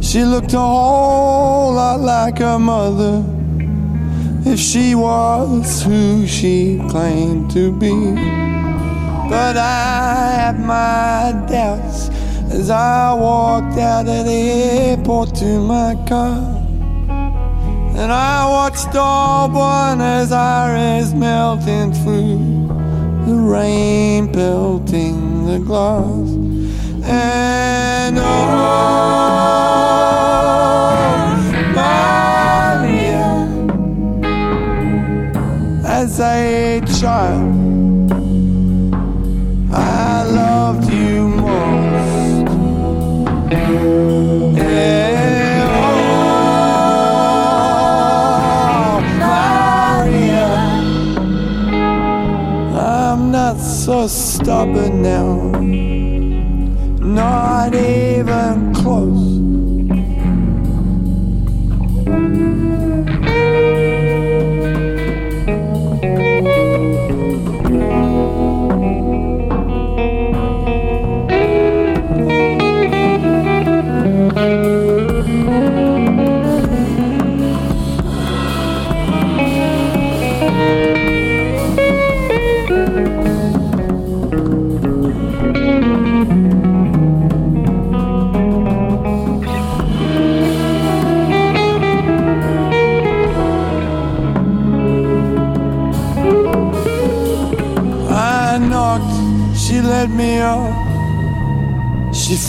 She looked a whole lot like her mother, if she was who she claimed to be. But I had my doubts as I walked out of the airport to my car. And I watched all Buenos Aires melting through the rain pelting the glass. And as a child, I loved you most. Oh, Maria, I'm not so stubborn now,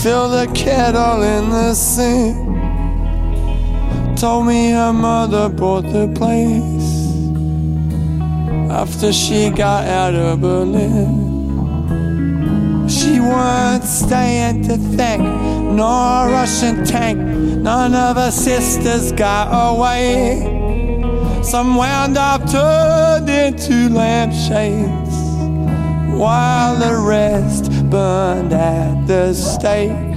Filled the kettle in the sink. Told me her mother bought the place after she got out of Berlin. She weren't staying to thank, nor a Russian tank. None of her sisters got away. Some wound up turned into lampshades while the rest burned at the stake.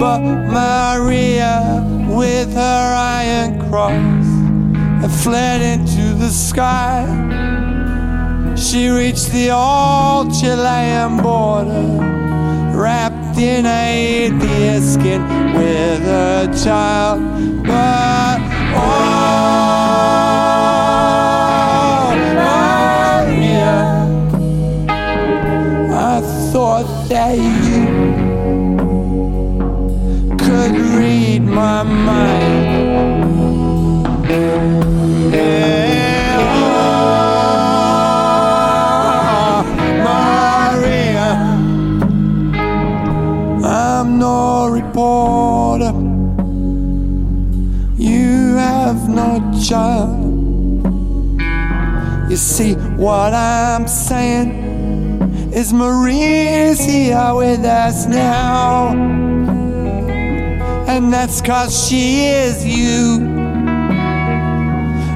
But Maria, with her iron cross, had fled into the sky. She reached the old Chilean border, wrapped in a deer skin with her child. But oh, my mind. Yeah, Maria, I'm no reporter. You have no child. You see what I'm saying? is Maria's here with us now. And that's cause she is you.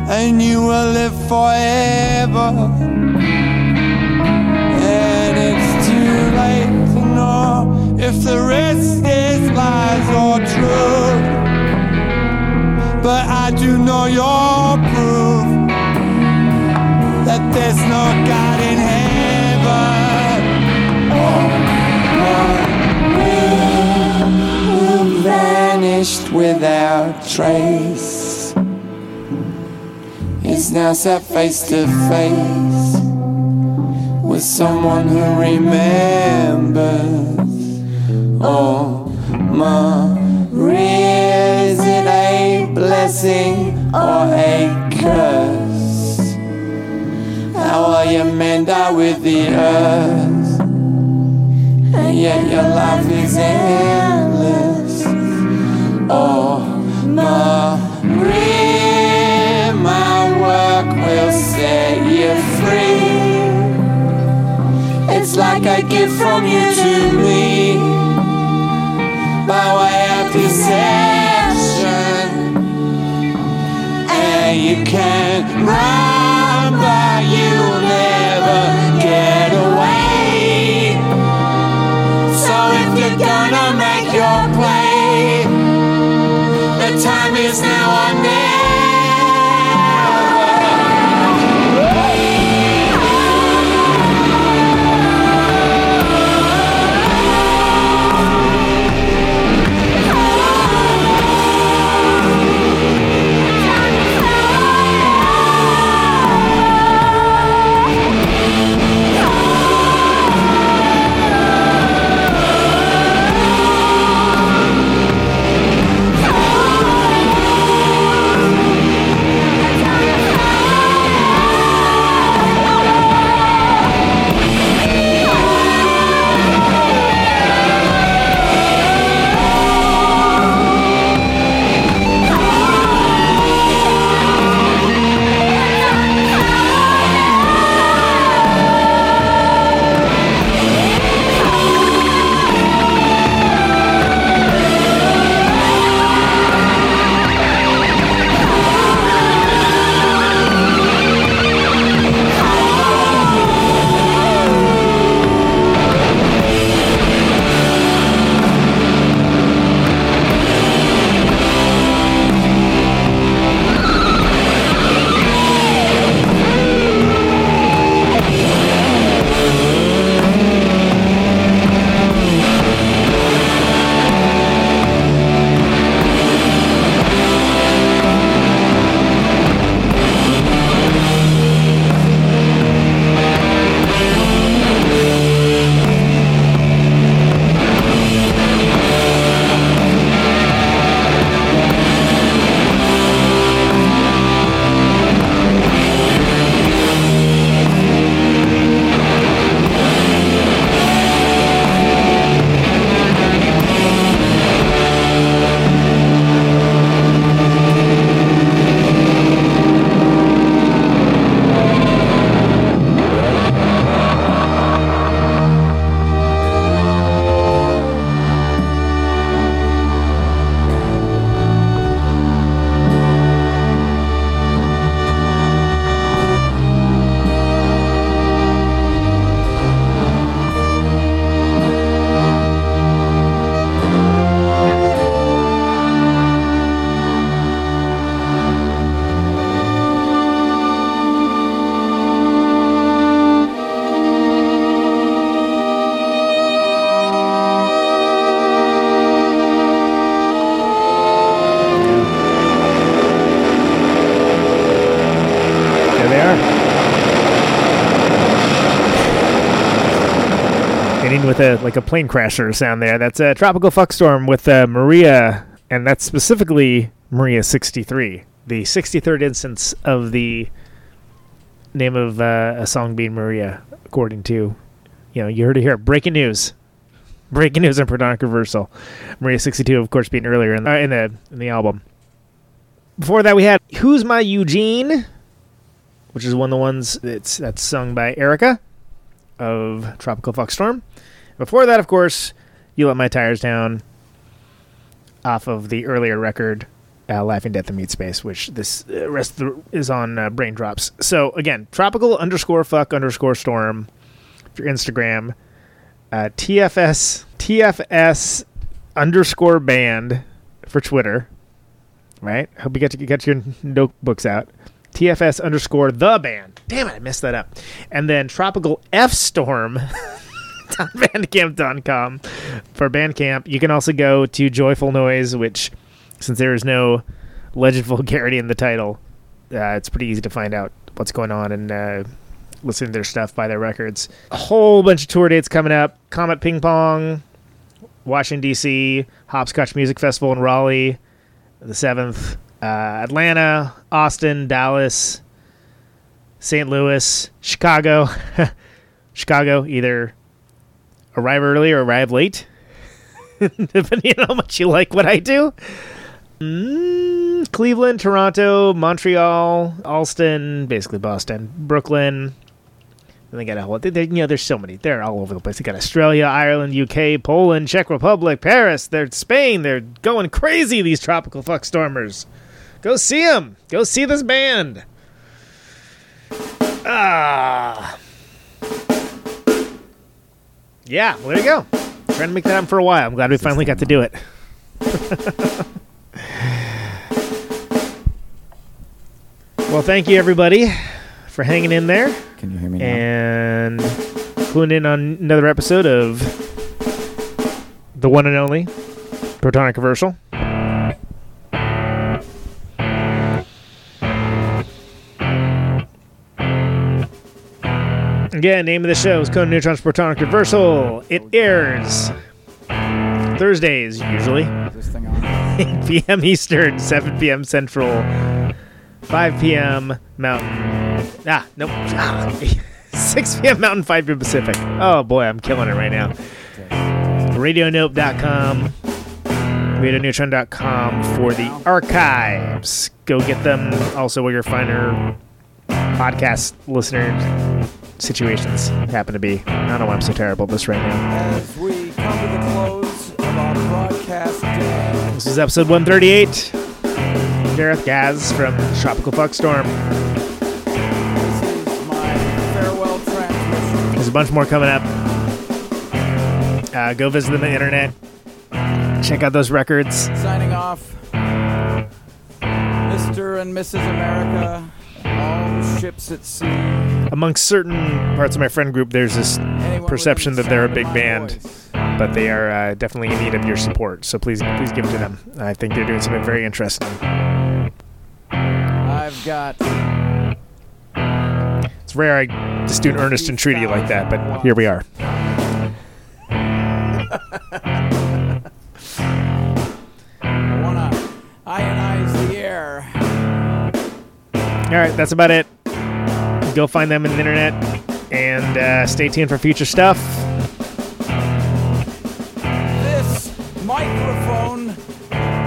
And you will live forever. And it's too late to know if the rest is lies or truth. But I do know your proof that there's no God in vanished without trace is now set face to face with someone who remembers. Oh, Maria, is it a blessing or a curse? How will you mend up with the earth? and yet your life is endless. Oh, Maria, my work will set you free. It's like a gift from you to me, by way of deception. And you can run, but you'll never get away. So if you're gonna make your the time is now or ending with a like a plane crasher sound there. That's a tropical fuckstorm with uh, Maria, and that's specifically Maria 63, the 63rd instance of the name of uh, a song being Maria, according to you know you heard it here. Breaking news. Breaking news and Protonic Reversal. Maria 62, of course, being earlier in the, uh, in the in the album. Before that, we had "Who's My Eugene," which is one of the ones that's that's sung by Erica of Tropical Fuck Storm. Before that, of course, "You Let My Tires Down" off of the earlier record, uh, "Laughing Death in Meatspace," which this uh, rest the, is on uh, Braindrops. So again, Tropical underscore Fuck underscore Storm for Instagram uh, TFS TFS underscore band for Twitter. Right? Hope you get to get your notebooks out. TFS underscore the band. Damn it, I messed that up. And then Tropical F Storm. bandcamp.com for Bandcamp. You can also go to Joyful Noise, which, since there is no legend vulgarity in the title, uh, it's pretty easy to find out what's going on and uh, listen to their stuff, buy their records. A whole bunch of tour dates coming up. Comet Ping Pong, Washington D.C., Hopscotch Music Festival in Raleigh, the seventh. Uh, Atlanta, Austin, Dallas, St. Louis, Chicago. Chicago, either arrive early or arrive late, depending on how much you like what I do. Mm, Cleveland, Toronto, Montreal, Allston, basically Boston, Brooklyn, and they got a whole. They, they, you know, there's so many. They're all over the place. They got Australia, Ireland, UK, Poland, Czech Republic, Paris. They're Spain. They're going crazy. These tropical fuck stormers. Go see them. Go see this band. Ah. Yeah. Well, there you go. Trying to make that happen for a while. I'm glad we finally got to do it. well, thank you everybody for hanging in there. Can you hear me now? And cluing in on another episode of the one and only Protonic Commercial. Again, name of the show is Conan Neutron's Protonic Reversal. It airs Thursdays, usually. 8 p.m. Eastern, 7 p.m. Central, 5 p.m. Mountain. Ah, nope. Ah, 6 p.m. Mountain, 5 p.m. Pacific. Oh boy, I'm killing it right now. RadioNope.com, RadioNeutron.com for the archives. Go get them. Also, where your finer podcast listener situations happen to be. I don't know why I'm so terrible at this right now. As we come to the close of our broadcast day, This is episode 138. Gareth Gaz from Tropical Fuck Storm. farewell transmission. There's a bunch more coming up. Uh, go visit them on the internet. Check out those records. Signing off, Mr. and Mrs. America, all ships at sea. Amongst certain parts of my friend group, there's this perception that they're a big band, but they are uh, definitely in need of your support. So please, please give it to them. I think they're doing something very interesting. I've got It's rare I just do an earnest entreaty like that, but here we are. I wanna ionize the air. All right, that's about it. Go find them in the internet and uh, stay tuned for future stuff. This microphone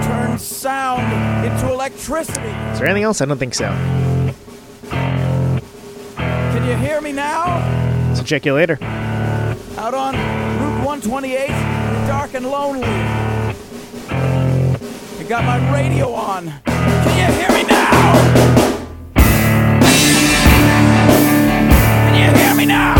turns sound into electricity. Is there anything else? I don't think so. Can you hear me now? So check you later. Out on Route 128, dark and lonely. I got my radio on. Can you hear me now? Me now?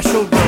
Special girl.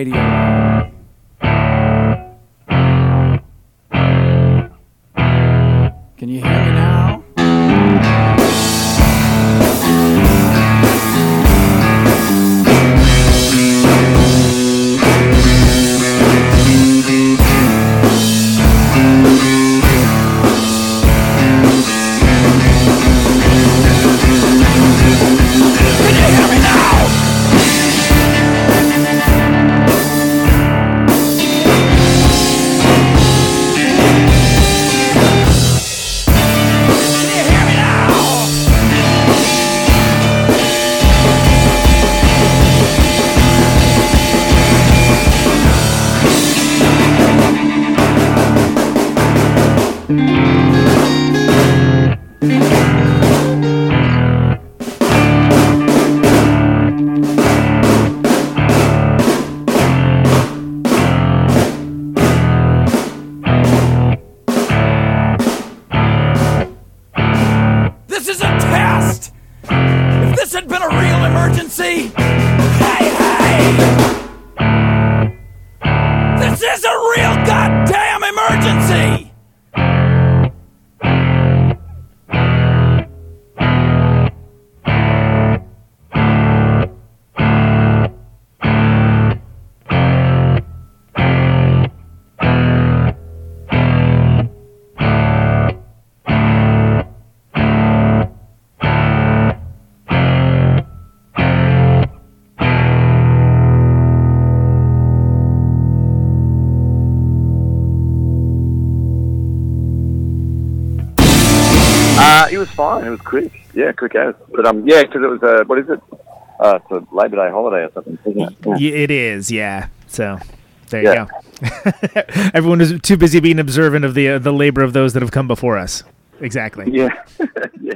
Radio fine. It was quick. Yeah, quick as. But um, yeah, because it was uh, what is it? Uh, it's a Labor Day holiday or something. Isn't it? Yeah. It is, yeah. So there Yeah. you go. Everyone is too busy being observant of the uh, the labor of those that have come before us. exactly. Yeah, yeah.